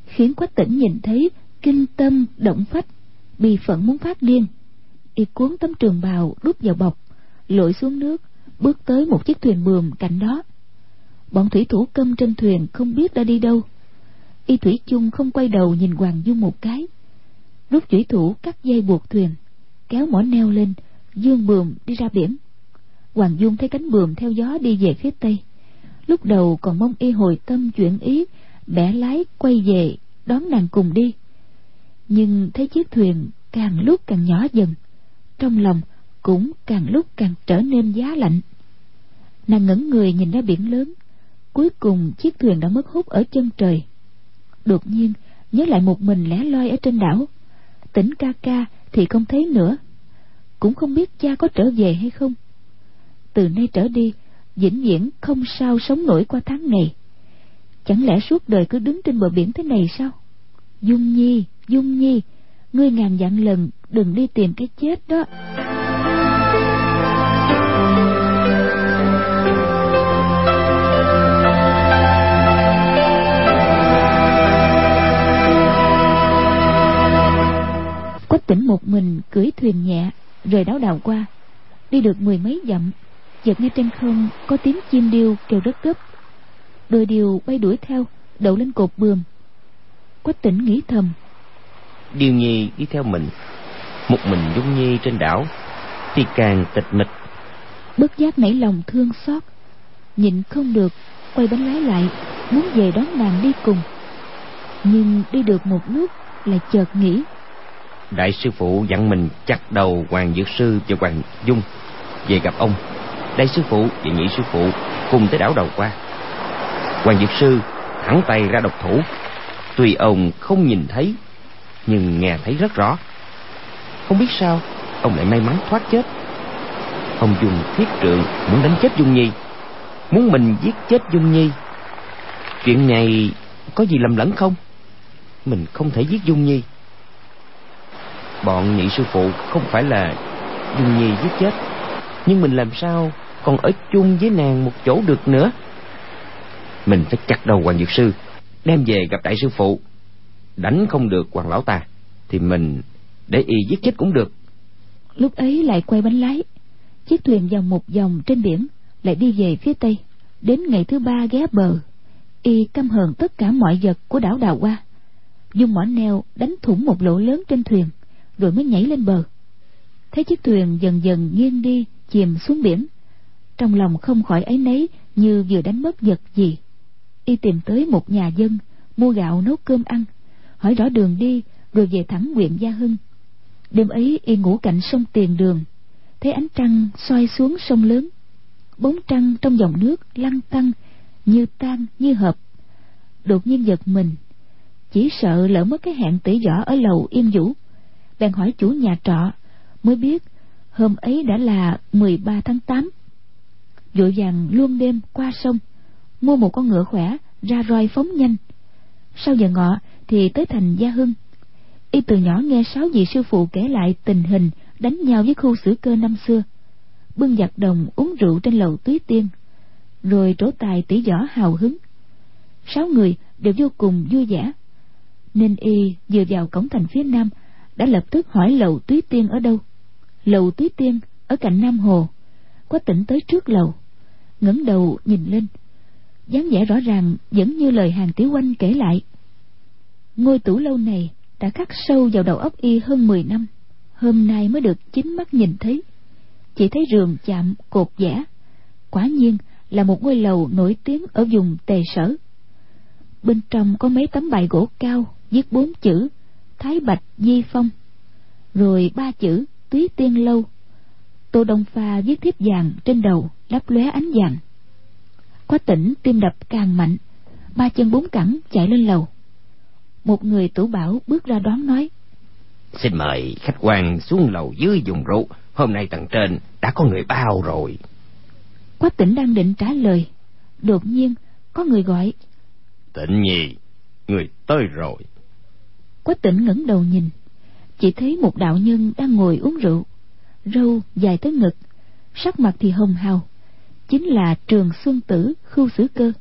Khiến quách tỉnh nhìn thấy kinh tâm động phách, bị phận muốn phát điên. Y cuốn tấm trường bào đút vào bọc, lội xuống nước, bước tới một chiếc thuyền buồm cạnh đó. Bọn thủy thủ câm trên thuyền không biết đã đi đâu. Y thủy chung không quay đầu nhìn hoàng dung một cái rút chủy thủ cắt dây buộc thuyền, kéo mỏ neo lên, dương buồm đi ra biển. Hoàng dung thấy cánh buồm theo gió đi về phía tây. Lúc đầu còn mong y hồi tâm chuyển ý, bẻ lái quay về đón nàng cùng đi. Nhưng thấy chiếc thuyền càng lúc càng nhỏ dần, trong lòng cũng càng lúc càng trở nên giá lạnh. Nàng ngẩng người nhìn ra biển lớn, cuối cùng chiếc thuyền đã mất hút ở chân trời. Đột nhiên nhớ lại một mình lẻ loi ở trên đảo tỉnh ca ca thì không thấy nữa. Cũng không biết cha có trở về hay không. Từ nay trở đi, vĩnh viễn không sao sống nổi qua tháng ngày chẳng lẽ suốt đời cứ đứng trên bờ biển thế này sao? Dung nhi dung nhi, ngươi ngàn dặn lần đừng đi tìm cái chết đó. Quách tỉnh một mình cưỡi thuyền nhẹ rời đảo đào qua. Đi được mười mấy dặm chợt nghe trên không có tiếng chim điêu kêu rất gấp. Đôi điều bay đuổi theo đậu lên cột bườm. Quách tỉnh nghĩ thầm. Điêu nhi đi theo mình một mình dung nhi trên đảo thì càng tịch mịch. Bất giác nảy lòng thương xót nhịn không được quay bánh lái lại muốn về đón nàng đi cùng. Nhưng đi được một lúc lại chợt nghĩ đại sư phụ dặn mình chặt đầu hoàng dược sư và hoàng dung về gặp ông. Đại sư phụ và nhị sư phụ cùng tới đảo đầu qua hoàng dược sư thẳng tay ra độc thủ. Tuy ông không nhìn thấy, nhưng nghe thấy rất rõ. Không biết sao, ông lại may mắn thoát chết. Ông dùng thiết trượng muốn đánh chết dung nhi. Muốn mình giết chết dung nhi. Chuyện này có gì lầm lẫn không? Mình không thể giết dung nhi bọn nhị sư phụ không phải là dung nhi giết chết. Nhưng mình làm sao còn ở chung với nàng một chỗ được nữa? Mình phải chặt đầu hoàng dược sư, đem về gặp đại sư phụ. Đánh không được hoàng lão ta thì mình để y giết chết cũng được. Lúc ấy lại quay bánh lái. Chiếc thuyền vòng một vòng trên biển, lại đi về phía tây. Đến ngày thứ ba ghé bờ, y căm hờn tất cả mọi vật của đảo đào hoa. Dùng mỏ neo đánh thủng một lỗ lớn trên thuyền rồi mới nhảy lên bờ. Thấy chiếc thuyền dần dần nghiêng đi, chìm xuống biển. Trong lòng không khỏi ấy nấy như vừa đánh mất vật gì. Y tìm tới một nhà dân, mua gạo nấu cơm ăn, hỏi rõ đường đi, rồi về thẳng huyện gia hưng. Đêm ấy y ngủ cạnh sông tiền đường, thấy ánh trăng soi xuống sông lớn. Bóng trăng trong dòng nước lăn tăng như tan, như hợp. Đột nhiên giật mình, chỉ sợ lỡ mất cái hẹn tỷ võ ở lầu yên vũ bèn hỏi chủ nhà trọ, mới biết hôm ấy đã là 13 tháng 8 vội vàng luôn đêm qua sông, mua một con ngựa khỏe ra roi phóng nhanh. Sau giờ ngọ thì tới thành gia hưng. Y từ nhỏ nghe sáu vị sư phụ kể lại tình hình đánh nhau với khu xử cơ năm xưa. Bưng giặc đồng uống rượu trên lầu túy tiên, rồi trổ tài tỷ võ hào hứng. Sáu người đều vô cùng vui vẻ, nên y vừa vào cổng thành phía nam đã lập tức hỏi lầu túy tiên ở đâu. Lầu túy tiên ở cạnh nam hồ, có tỉnh tới trước lầu. Ngẩng đầu nhìn lên, dáng vẻ rõ ràng vẫn như lời hàng tiểu oanh kể lại. Ngôi tủ lâu này đã khắc sâu vào đầu óc y hơn 10 năm. Hôm nay mới được chính mắt nhìn thấy. Chỉ thấy rường chạm, cột giả quả nhiên là một ngôi lầu nổi tiếng ở vùng tề sở. Bên trong có mấy tấm bài gỗ cao viết bốn chữ thái bạch di phong. Rồi ba chữ túy tiên lâu. Tô đông pha viết thiếp vàng trên đầu lấp lóe ánh vàng. Quá tỉnh tim đập càng mạnh. Ba chân bốn cẳng chạy lên lầu. Một người tủ bảo bước ra đón nói xin mời khách quan xuống lầu dưới dùng rượu. Hôm nay tầng trên đã có người bao rồi. Quách tỉnh đang định trả lời. Đột nhiên có người gọi tịnh nhi người tới rồi quách tỉnh ngẩng đầu nhìn. Chỉ thấy một đạo nhân đang ngồi uống rượu. Râu dài tới ngực sắc mặt thì hồng hào. Chính là trường xuân tử khưu sử cơ.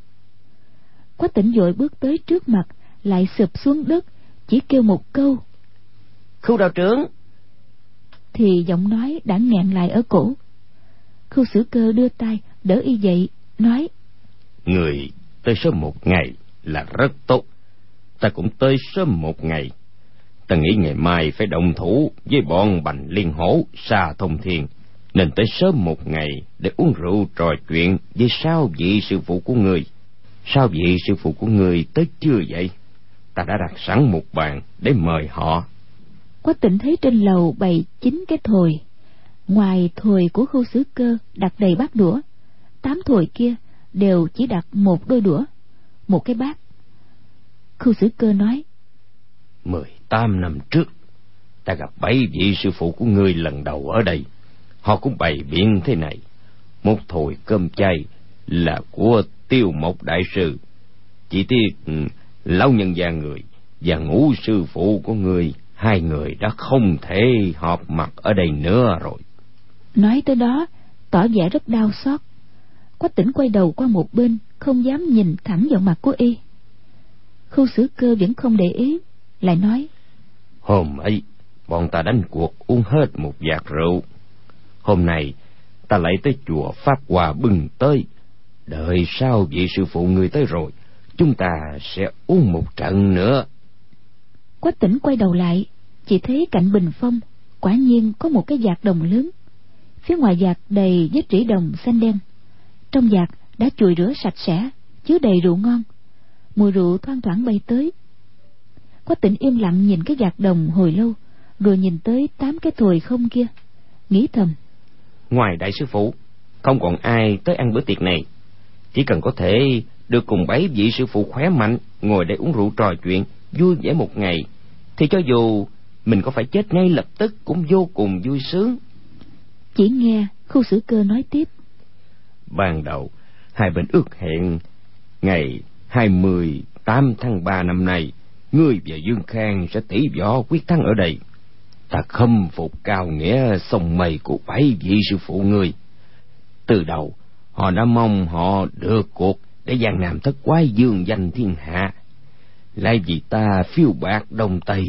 Quách tỉnh dội bước tới trước mặt lại sụp xuống đất chỉ kêu một câu. Khu đạo trưởng. Thì giọng nói đã nghẹn lại ở cổ. Khu xử cơ đưa tay đỡ y dậy nói. Người tới sớm một ngày là rất tốt ta cũng tới sớm một ngày. Ta nghĩ ngày mai phải động thủ với bọn bành liên hổ xa thông thiên. Nên tới sớm một ngày để uống rượu trò chuyện với sao vị sư phụ của người sao vị sư phụ của người tới chưa vậy? Ta đã đặt sẵn một bàn để mời họ. Quách tỉnh thấy trên lầu bày chín cái thồi. Ngoài thồi của khu xứ cơ đặt đầy bát đũa. Tám thồi kia đều chỉ đặt một đôi đũa. Một cái bát khu xứ cơ nói. Mười tám năm trước ta gặp bảy vị sư phụ của ngươi lần đầu ở đây. Họ cũng bày biện thế này. Một thồi cơm chay là của tiêu mộc đại sư. Chỉ tiếc ừ, lão nhân gia người và ngũ sư phụ của người hai người đã không thể họp mặt ở đây nữa rồi. Nói tới đó tỏ vẻ rất đau xót. Quách tỉnh quay đầu qua một bên không dám nhìn thẳng vào mặt của y khu xử cơ vẫn không để ý lại nói hôm ấy bọn ta đánh cuộc uống hết một vạt rượu. Hôm nay ta lại tới chùa pháp hòa bừng tới. Đợi sau vị sư phụ người tới rồi chúng ta sẽ uống một trận nữa. Quách tỉnh quay đầu lại chỉ thấy cạnh bình phong quả nhiên có một cái vạt đồng lớn. Phía ngoài vạt đầy vết rỉ đồng xanh đen. Trong vạt đã chùi rửa sạch sẽ chứa đầy rượu ngon mùi rượu thoang thoảng bay tới. Quách tỉnh im lặng nhìn cái vạt đồng hồi lâu rồi nhìn tới tám cái thùi không kia. Nghĩ thầm ngoài đại sư phụ không còn ai tới ăn bữa tiệc này. Chỉ cần có thể được cùng bảy vị sư phụ khỏe mạnh ngồi để uống rượu trò chuyện vui vẻ một ngày thì cho dù mình có phải chết ngay lập tức cũng vô cùng vui sướng. Chỉ nghe khu xử cơ nói tiếp. Ban đầu hai bên ước hẹn ngày hai mươi tám tháng ba năm nay ngươi và dương khang sẽ tỷ võ quyết thắng ở đây. Ta khâm phục cao nghĩa sông mây của bảy vị sư phụ ngươi từ đầu, họ đã mong họ được cuộc để giang nam thất quái dương danh thiên hạ. Lại vì ta phiêu bạc đông tây,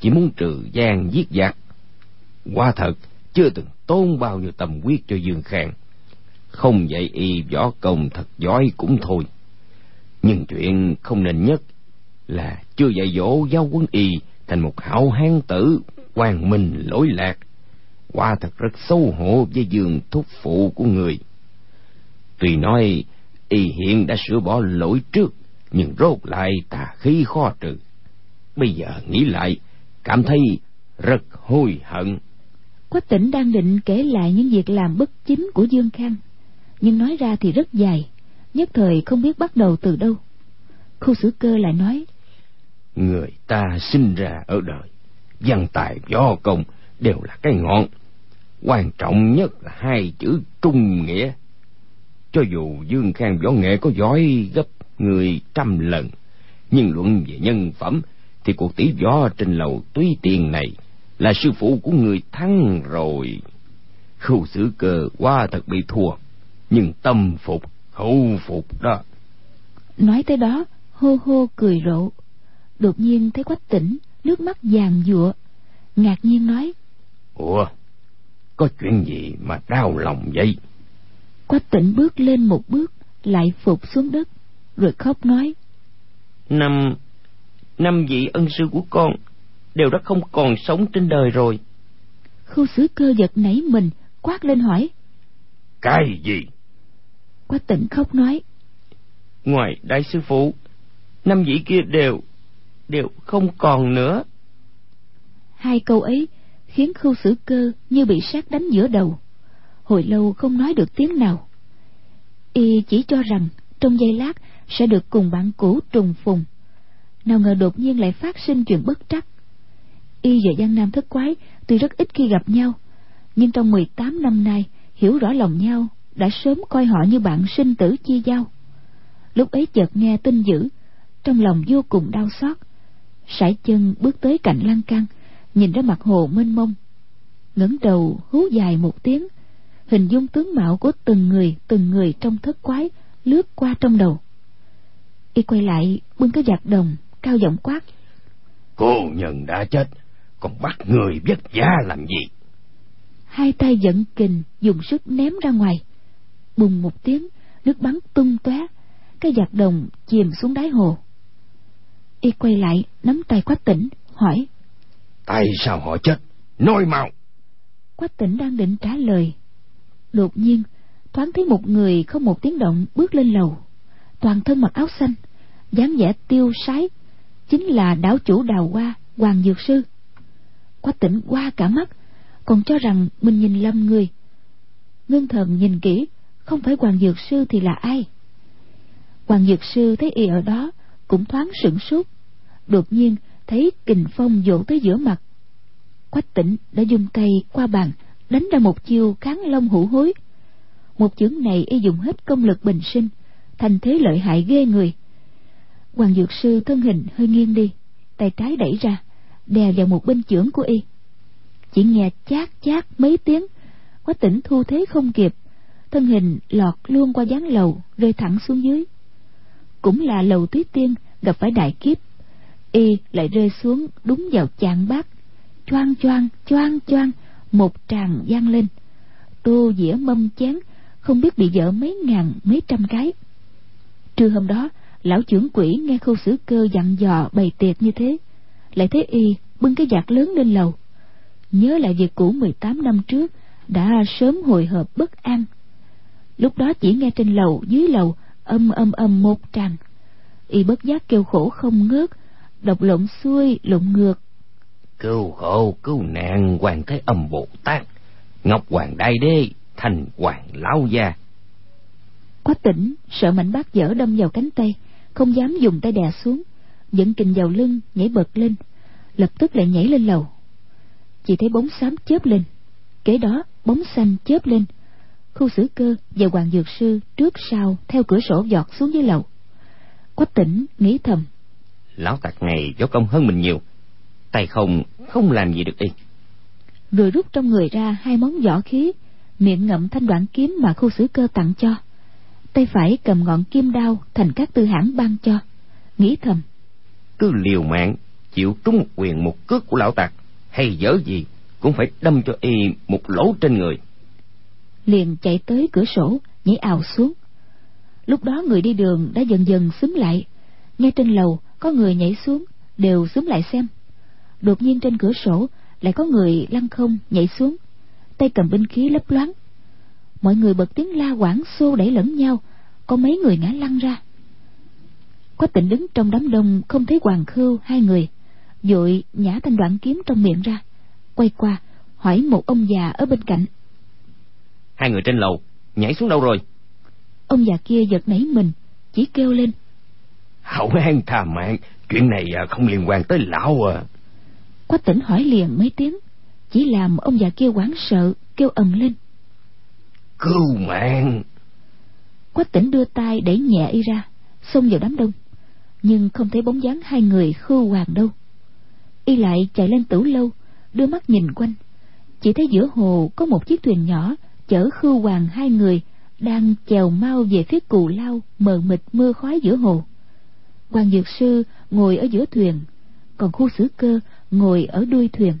chỉ muốn trừ gian giết giặc. Quả thật, chưa từng tốn bao nhiêu tâm quyết cho dương khang. Không dạy y võ công thật giỏi cũng thôi nhưng chuyện không nên nhất là chưa dạy dỗ giáo quân y thành một hảo hán tử quang minh lỗi lạc. Quả thật rất xấu hổ với giường thúc phụ của người. Tuy nói y hiện đã sửa bỏ lỗi trước, nhưng rốt lại tà khí khó trừ. Bây giờ nghĩ lại, cảm thấy rất hối hận. Quách tỉnh đang định kể lại những việc làm bất chính của dương khang, nhưng nói ra thì rất dài nhất thời không biết bắt đầu từ đâu. Khu xử cơ lại nói, người ta sinh ra ở đời, văn tài võ công đều là cái ngọn. Quan trọng nhất là hai chữ trung nghĩa. Cho dù dương khang võ nghệ có giỏi gấp người trăm lần, nhưng luận về nhân phẩm thì cuộc tỷ võ trên lầu túy tiền này là sư phụ của người thắng rồi. Khu xử cơ qua thật bị thua, nhưng tâm phục hậu phục đó. Nói tới đó hô hô cười rộ. Đột nhiên thấy quách tỉnh nước mắt vàng dụa ngạc nhiên nói ủa có chuyện gì mà đau lòng vậy? Quách tỉnh bước lên một bước lại phục xuống đất rồi khóc nói năm năm vị ân sư của con đều đã không còn sống trên đời rồi. Khu xử cơ giật nảy mình quát lên hỏi cái gì quách tỉnh khóc nói. Ngoài đại sư phụ năm vị kia đều đều không còn nữa. Hai câu ấy khiến khu xử cơ như bị sát đánh giữa đầu. Hồi lâu không nói được tiếng nào. Y chỉ cho rằng trong giây lát sẽ được cùng bạn cũ trùng phùng. Nào ngờ đột nhiên lại phát sinh chuyện bất trắc. Y và giang nam thất quái tuy rất ít khi gặp nhau nhưng trong mười tám năm nay hiểu rõ lòng nhau đã sớm coi họ như bạn sinh tử chia giao. Lúc ấy chợt nghe tin dữ trong lòng vô cùng đau xót. Sải chân bước tới cạnh lan can nhìn ra mặt hồ mênh mông. Ngẩng đầu hú dài một tiếng hình dung tướng mạo của từng người từng người trong thất quái lướt qua trong đầu. Y quay lại bưng cái giặt đồng cao giọng quát. Cô nhân đã chết còn bắt người vất vả làm gì? Hai tay giận kình dùng sức ném ra ngoài bùng một tiếng nước bắn tung tóe cái giặc đồng chìm xuống đáy hồ. Y quay lại nắm tay quách tỉnh hỏi. Tại sao họ chết? Nói mau. Quách tỉnh đang định trả lời. Đột nhiên thoáng thấy một người không một tiếng động bước lên lầu. Toàn thân mặc áo xanh dáng vẻ tiêu sái chính là đảo chủ đào hoa hoàng dược sư. Quách tỉnh qua cả mắt còn cho rằng mình nhìn lầm người. Ngưng thần nhìn kỹ không phải hoàng dược sư thì là ai? Hoàng dược sư thấy y ở đó, cũng thoáng sửng sốt. Đột nhiên, thấy kình phong vỗ tới giữa mặt. Quách tỉnh đã dùng tay qua bàn, đánh ra một chiêu kháng long hữu hối. Một chưởng này y dùng hết công lực bình sinh, thành thế lợi hại ghê người. Hoàng dược sư thân hình hơi nghiêng đi, tay trái đẩy ra, đè vào một bên chưởng của y. Chỉ nghe chát chát mấy tiếng, quách tỉnh thu thế không kịp thân hình lọt luôn qua gián lầu, rơi thẳng xuống dưới. Cũng là lầu tuyết tiên gặp phải đại kiếp, y lại rơi xuống đúng vào chạng bát. Choang choang choang choang, một tràng vang lên. Tô dĩa mâm chén, không biết bị vỡ mấy ngàn, mấy trăm cái. Trưa hôm đó, lão trưởng quỷ nghe khâu sử cơ dặn dò bày tiệc như thế, lại thấy y bưng cái giặc lớn lên lầu. Nhớ lại việc cũ 18 năm trước, đã sớm hồi hộp bất an lúc đó chỉ nghe trên lầu dưới lầu âm âm âm một tràng. Y bất giác kêu khổ không ngớt độc lộn xuôi lộn ngược. Cứu khổ cứu nạn hoàng thế âm bồ tát ngọc hoàng đại đế thành hoàng lão gia. Quách tỉnh sợ mảnh bát dở đâm vào cánh tay không dám dùng tay đè xuống. Dẫn kình vào lưng nhảy bật lên lập tức lại nhảy lên lầu. Chỉ thấy bóng xám chớp lên. Kế đó bóng xanh chớp lên khu xử cơ và hoàng dược sư trước sau theo cửa sổ giọt xuống dưới lầu. Quách tỉnh nghĩ thầm. Lão tặc này có công hơn mình nhiều tay không không làm gì được y. Rồi rút trong người ra hai món võ khí miệng ngậm thanh đoạn kiếm mà khu xử cơ tặng cho. Tay phải cầm ngọn kim đao thành các tư hãng ban cho. Nghĩ thầm. Cứ liều mạng chịu trúng một quyền một cước của lão tặc hay dở gì cũng phải đâm cho y một lỗ trên người liền chạy tới cửa sổ, nhảy ào xuống. Lúc đó người đi đường đã dần dần xúm lại. Ngay trên lầu, có người nhảy xuống, đều xúm lại xem. Đột nhiên trên cửa sổ lại có người lăn không, nhảy xuống. Tay cầm binh khí lấp loáng. Mọi người bật tiếng la quảng xô đẩy lẫn nhau, có mấy người ngã lăn ra. Quách tịnh đứng trong đám đông không thấy hoàng khưu hai người, vội nhả thanh đoạn kiếm trong miệng ra, quay qua hỏi một ông già ở bên cạnh hai người trên lầu nhảy xuống đâu rồi? Ông già kia giật nảy mình chỉ kêu lên. Hậu an thà mạng chuyện này à, không liên quan tới lão à. Quách tỉnh hỏi liền mấy tiếng chỉ làm ông già kia hoảng sợ kêu ầm lên. Cứu mạng. Quách tỉnh đưa tay đẩy nhẹ y ra xông vào đám đông. Nhưng không thấy bóng dáng hai người khưu hoàng đâu. Y lại chạy lên tửu lâu đưa mắt nhìn quanh. Chỉ thấy giữa hồ có một chiếc thuyền nhỏ chở khưu hoàng hai người, đang chèo mau về phía cù lao, mờ mịt mưa khói giữa hồ. Hoàng dược sư ngồi ở giữa thuyền, còn khu xử cơ ngồi ở đuôi thuyền.